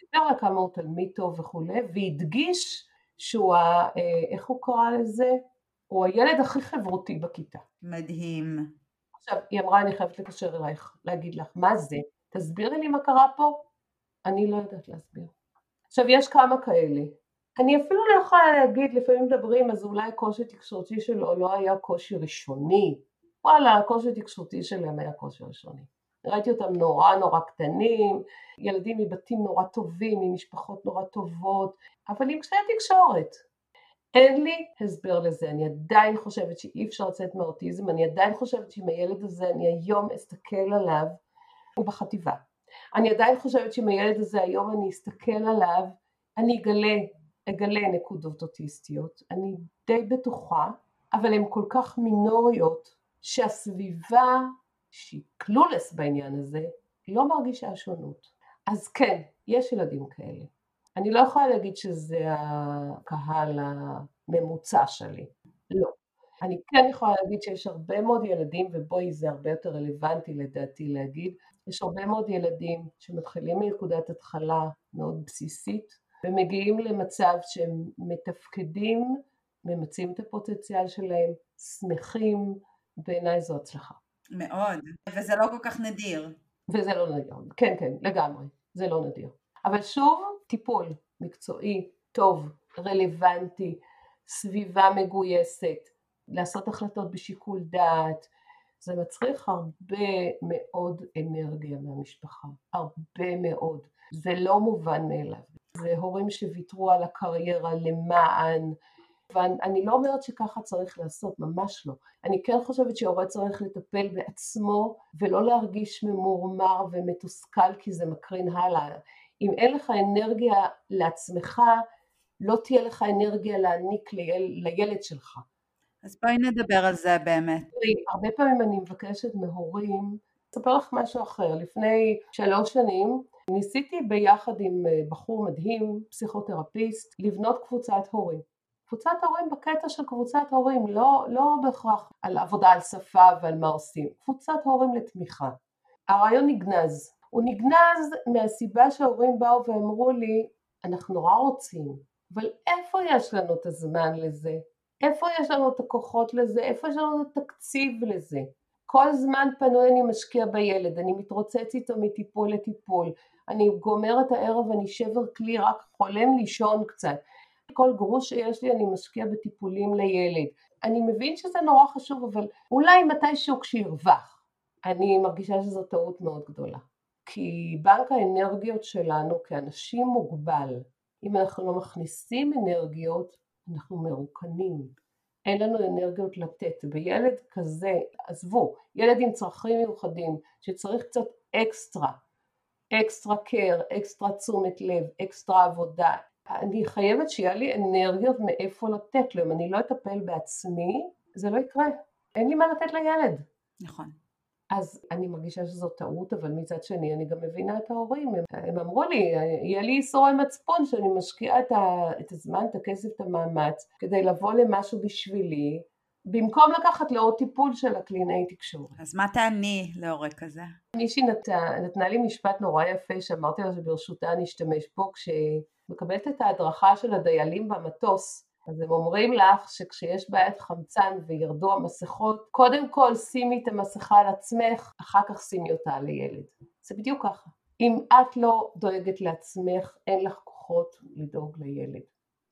סיפר לה כמה הוא תלמיד טוב וכולי והדגיש שהוא, ה, אה, איך הוא קרא לזה? הוא הילד הכי חברותי בכיתה. מדהים. עכשיו, היא אמרה, אני חייבת לקשר אלייך, להגיד לך, מה זה? תסבירי לי מה קרה פה. אני לא יודעת להסביר. עכשיו, יש כמה כאלה. אני אפילו לא יכולה להגיד, לפעמים מדברים, אז אולי הקושי תקשורתי שלו לא היה קושי ראשוני. וואלה, הקושי התקשורתי שלהם היה קושי ראשוני. ראיתי אותם נורא נורא קטנים, ילדים מבתים נורא טובים, ממשפחות נורא טובות, אבל עם קשיי תקשורת. אין לי הסבר לזה, אני עדיין חושבת שאי אפשר לצאת מאוטיזם, אני עדיין חושבת שעם הילד הזה אני היום אסתכל עליו, הוא בחטיבה, אני עדיין חושבת שעם הילד הזה היום אני אסתכל עליו, אני אגלה, אגלה נקודות אוטיסטיות, אני די בטוחה, אבל הן כל כך מינוריות, שהסביבה שהיא קלולס בעניין הזה, לא מרגישה שונות. אז כן, יש ילדים כאלה. אני לא יכולה להגיד שזה הקהל הממוצע שלי, לא. אני כן יכולה להגיד שיש הרבה מאוד ילדים, ובואי זה הרבה יותר רלוונטי לדעתי להגיד, יש הרבה מאוד ילדים שמתחילים מנקודת התחלה מאוד בסיסית, ומגיעים למצב שהם מתפקדים, ממצים את הפוטנציאל שלהם, שמחים, בעיניי זו הצלחה. מאוד, וזה לא כל כך נדיר. וזה לא נדיר, כן כן, לגמרי, זה לא נדיר. אבל שוב, טיפול מקצועי, טוב, רלוונטי, סביבה מגויסת, לעשות החלטות בשיקול דעת, זה מצריך הרבה מאוד אנרגיה מהמשפחה, הרבה מאוד. זה לא מובן מאליו. זה הורים שוויתרו על הקריירה למען, ואני לא אומרת שככה צריך לעשות, ממש לא. אני כן חושבת שהורה צריך לטפל בעצמו ולא להרגיש ממורמר ומתוסכל כי זה מקרין הלאה. אם אין לך אנרגיה לעצמך, לא תהיה לך אנרגיה להעניק ליל, לילד שלך. אז בואי נדבר על זה באמת. הרבה פעמים אני מבקשת מהורים, אספר לך משהו אחר, לפני שלוש שנים ניסיתי ביחד עם אה, בחור מדהים, פסיכותרפיסט, לבנות קבוצת הורים. קבוצת הורים בקטע של קבוצת הורים, לא, לא בהכרח על עבודה על שפה ועל מה עושים, קבוצת הורים לתמיכה. הרעיון נגנז, הוא נגנז מהסיבה שההורים באו ואמרו לי, אנחנו נורא רוצים, אבל איפה יש לנו את הזמן לזה? איפה יש לנו את הכוחות לזה? איפה יש לנו את התקציב לזה? כל זמן פנוי אני משקיע בילד, אני מתרוצץ איתו מטיפול לטיפול, אני גומר את הערב, אני שבר כלי, רק חולם לישון קצת. כל גרוש שיש לי אני משקיע בטיפולים לילד. אני מבין שזה נורא חשוב, אבל אולי מתישהו כשירווח. אני מרגישה שזו טעות מאוד גדולה. כי בנק האנרגיות שלנו כאנשים מוגבל. אם אנחנו לא מכניסים אנרגיות, אנחנו מרוקנים. אין לנו אנרגיות לתת. וילד כזה, עזבו, ילד עם צרכים מיוחדים, שצריך קצת אקסטרה, extra care, אקסטרה תשומת לב, אקסטרה עבודה, אני חייבת שיהיה לי אנרגיות מאיפה לתת לו, אם אני לא אטפל בעצמי, זה לא יקרה. אין לי מה לתת לילד. נכון. אז אני מרגישה שזו טעות, אבל מצד שני אני גם מבינה את ההורים. הם, הם אמרו לי, יהיה לי איסורי מצפון שאני משקיעה את, ה, את הזמן, את הכסף, את המאמץ, כדי לבוא למשהו בשבילי, במקום לקחת לעוד טיפול של הקלינאי תקשורת. אז מה תעני להורה כזה? מישהי נת, נתנה לי משפט נורא יפה שאמרתי לה שברשותה אני אשתמש בו כשהיא מקבלת את ההדרכה של הדיילים במטוס אז הם אומרים לך שכשיש בעיית חמצן וירדו המסכות, קודם כל שימי את המסכה על עצמך, אחר כך שימי אותה על הילד. זה בדיוק ככה. אם את לא דואגת לעצמך, אין לך כוחות לדאוג לילד.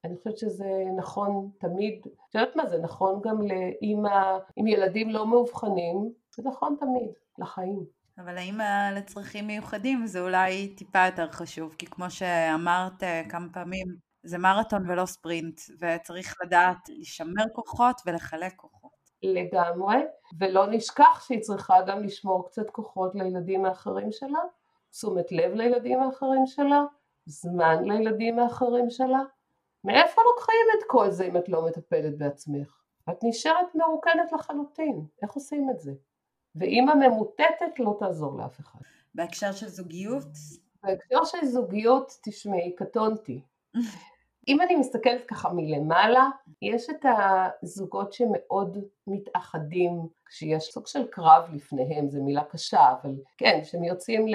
אני חושבת שזה נכון תמיד, את יודעת מה, זה נכון גם לאימא עם ילדים לא מאובחנים, זה נכון תמיד, לחיים. אבל האימא לצרכים מיוחדים זה אולי טיפה יותר חשוב, כי כמו שאמרת אה, כמה פעמים, זה מרתון ולא ספרינט, וצריך לדעת לשמר כוחות ולחלק כוחות. לגמרי, ולא נשכח שהיא צריכה גם לשמור קצת כוחות לילדים האחרים שלה, תשומת לב לילדים האחרים שלה, זמן לילדים האחרים שלה. מאיפה לוקחים את כל זה אם את לא מטפלת בעצמך? את נשארת מרוקנת לחלוטין, איך עושים את זה? ואימא ממוטטת לא תעזור לאף אחד. בהקשר של זוגיות? בהקשר של זוגיות, תשמעי, קטונתי. אם אני מסתכלת ככה מלמעלה, יש את הזוגות שמאוד מתאחדים, כשיש סוג של קרב לפניהם, זו מילה קשה, אבל כן, שהם יוצאים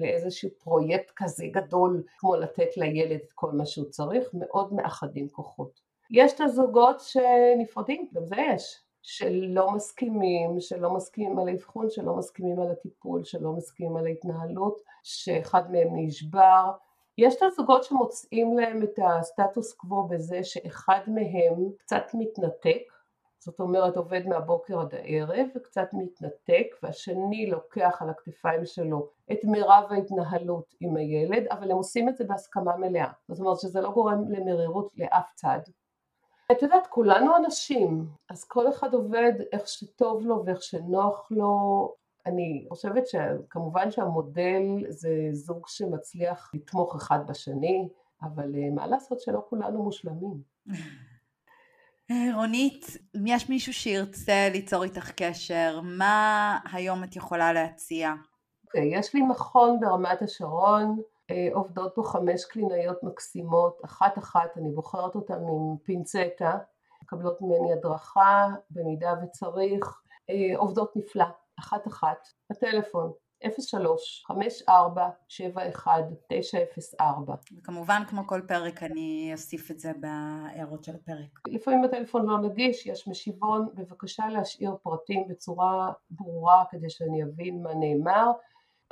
לאיזשהו פרויקט כזה גדול, כמו לתת לילד את כל מה שהוא צריך, מאוד מאחדים כוחות. יש את הזוגות שנפרדים, גם זה יש, שלא מסכימים, שלא מסכימים על האבחון, שלא מסכימים על הטיפול, שלא מסכימים על ההתנהלות, שאחד מהם נשבר. יש את הזוגות שמוצאים להם את הסטטוס קוו בזה שאחד מהם קצת מתנתק, זאת אומרת עובד מהבוקר עד הערב וקצת מתנתק והשני לוקח על הכתפיים שלו את מירב ההתנהלות עם הילד אבל הם עושים את זה בהסכמה מלאה זאת אומרת שזה לא גורם למרירות לאף צד את יודעת, כולנו אנשים, אז כל אחד עובד איך שטוב לו ואיך שנוח לו. אני חושבת שכמובן שהמודל זה זוג שמצליח לתמוך אחד בשני, אבל אה, מה לעשות שלא כולנו מושלמים. אה, רונית, אם יש מישהו שירצה ליצור איתך קשר, מה היום את יכולה להציע? Okay, אוקיי, יש לי מכון ברמת השרון, אה, עובדות בו חמש קלינאיות מקסימות, אחת אחת, אני בוחרת אותן עם פינצטה, מקבלות ממני הדרכה במידה וצריך, אה, עובדות נפלא, אחת הטלפון 03-5471-904. וכמובן כמו כל פרק אני אוסיף את זה בהערות של הפרק. לפעמים הטלפון לא נגיש, יש משיבון, בבקשה להשאיר פרטים בצורה ברורה כדי שאני אבין מה נאמר.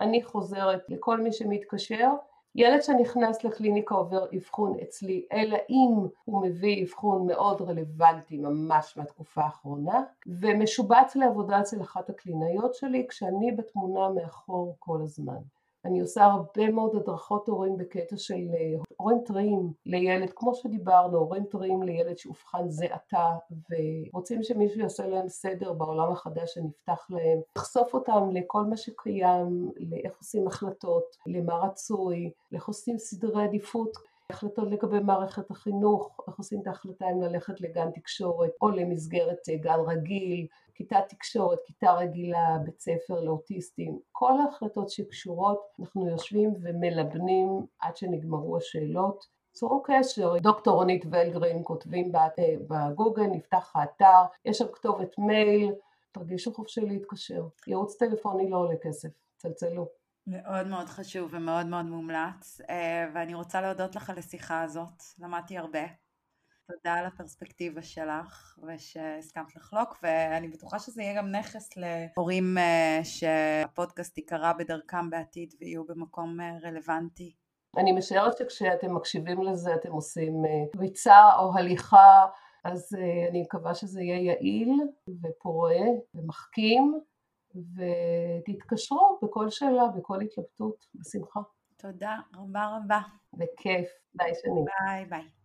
אני חוזרת לכל מי שמתקשר ילד שנכנס לקליניקה עובר אבחון אצלי, אלא אם הוא מביא אבחון מאוד רלוונטי ממש מהתקופה האחרונה, ומשובץ לעבודה אצל אחת הקלינאיות שלי כשאני בתמונה מאחור כל הזמן. אני עושה הרבה מאוד הדרכות הורים בקטע של אה, הורים טריים לילד, כמו שדיברנו, הורים טריים לילד שאובחן זה עתה ורוצים שמישהו יעשה להם סדר בעולם החדש שנפתח להם, לחשוף אותם לכל מה שקיים, לאיך עושים החלטות, למה רצוי, לאיך עושים סדרי עדיפות החלטות לגבי מערכת החינוך, איך עושים את ההחלטה אם ללכת לגן תקשורת או למסגרת אה, גן רגיל, כיתת תקשורת, כיתה רגילה, בית ספר לאוטיסטים, כל ההחלטות שקשורות, אנחנו יושבים ומלבנים עד שנגמרו השאלות. צורו קשר, דוקטור רונית ולגרין כותבים אה, בגוגל, נפתח האתר, יש שם כתובת מייל, תרגישו חופשי להתקשר. ייעוץ טלפוני לא עולה כסף, צלצלו. מאוד מאוד חשוב ומאוד מאוד מומלץ, אה, ואני רוצה להודות לך על השיחה הזאת, למדתי הרבה. תודה על הפרספקטיבה שלך ושהסכמת לחלוק ואני בטוחה שזה יהיה גם נכס להורים אה, שהפודקאסט ייקרא בדרכם בעתיד ויהיו במקום אה, רלוונטי. אני משערת שכשאתם מקשיבים לזה אתם עושים ריצה או הליכה אז אני מקווה שזה יהיה יעיל ופורה ומחכים ותתקשרו בכל שאלה, בכל התלבטות, בשמחה. תודה רבה רבה. בכיף. ביי שני. ביי ביי.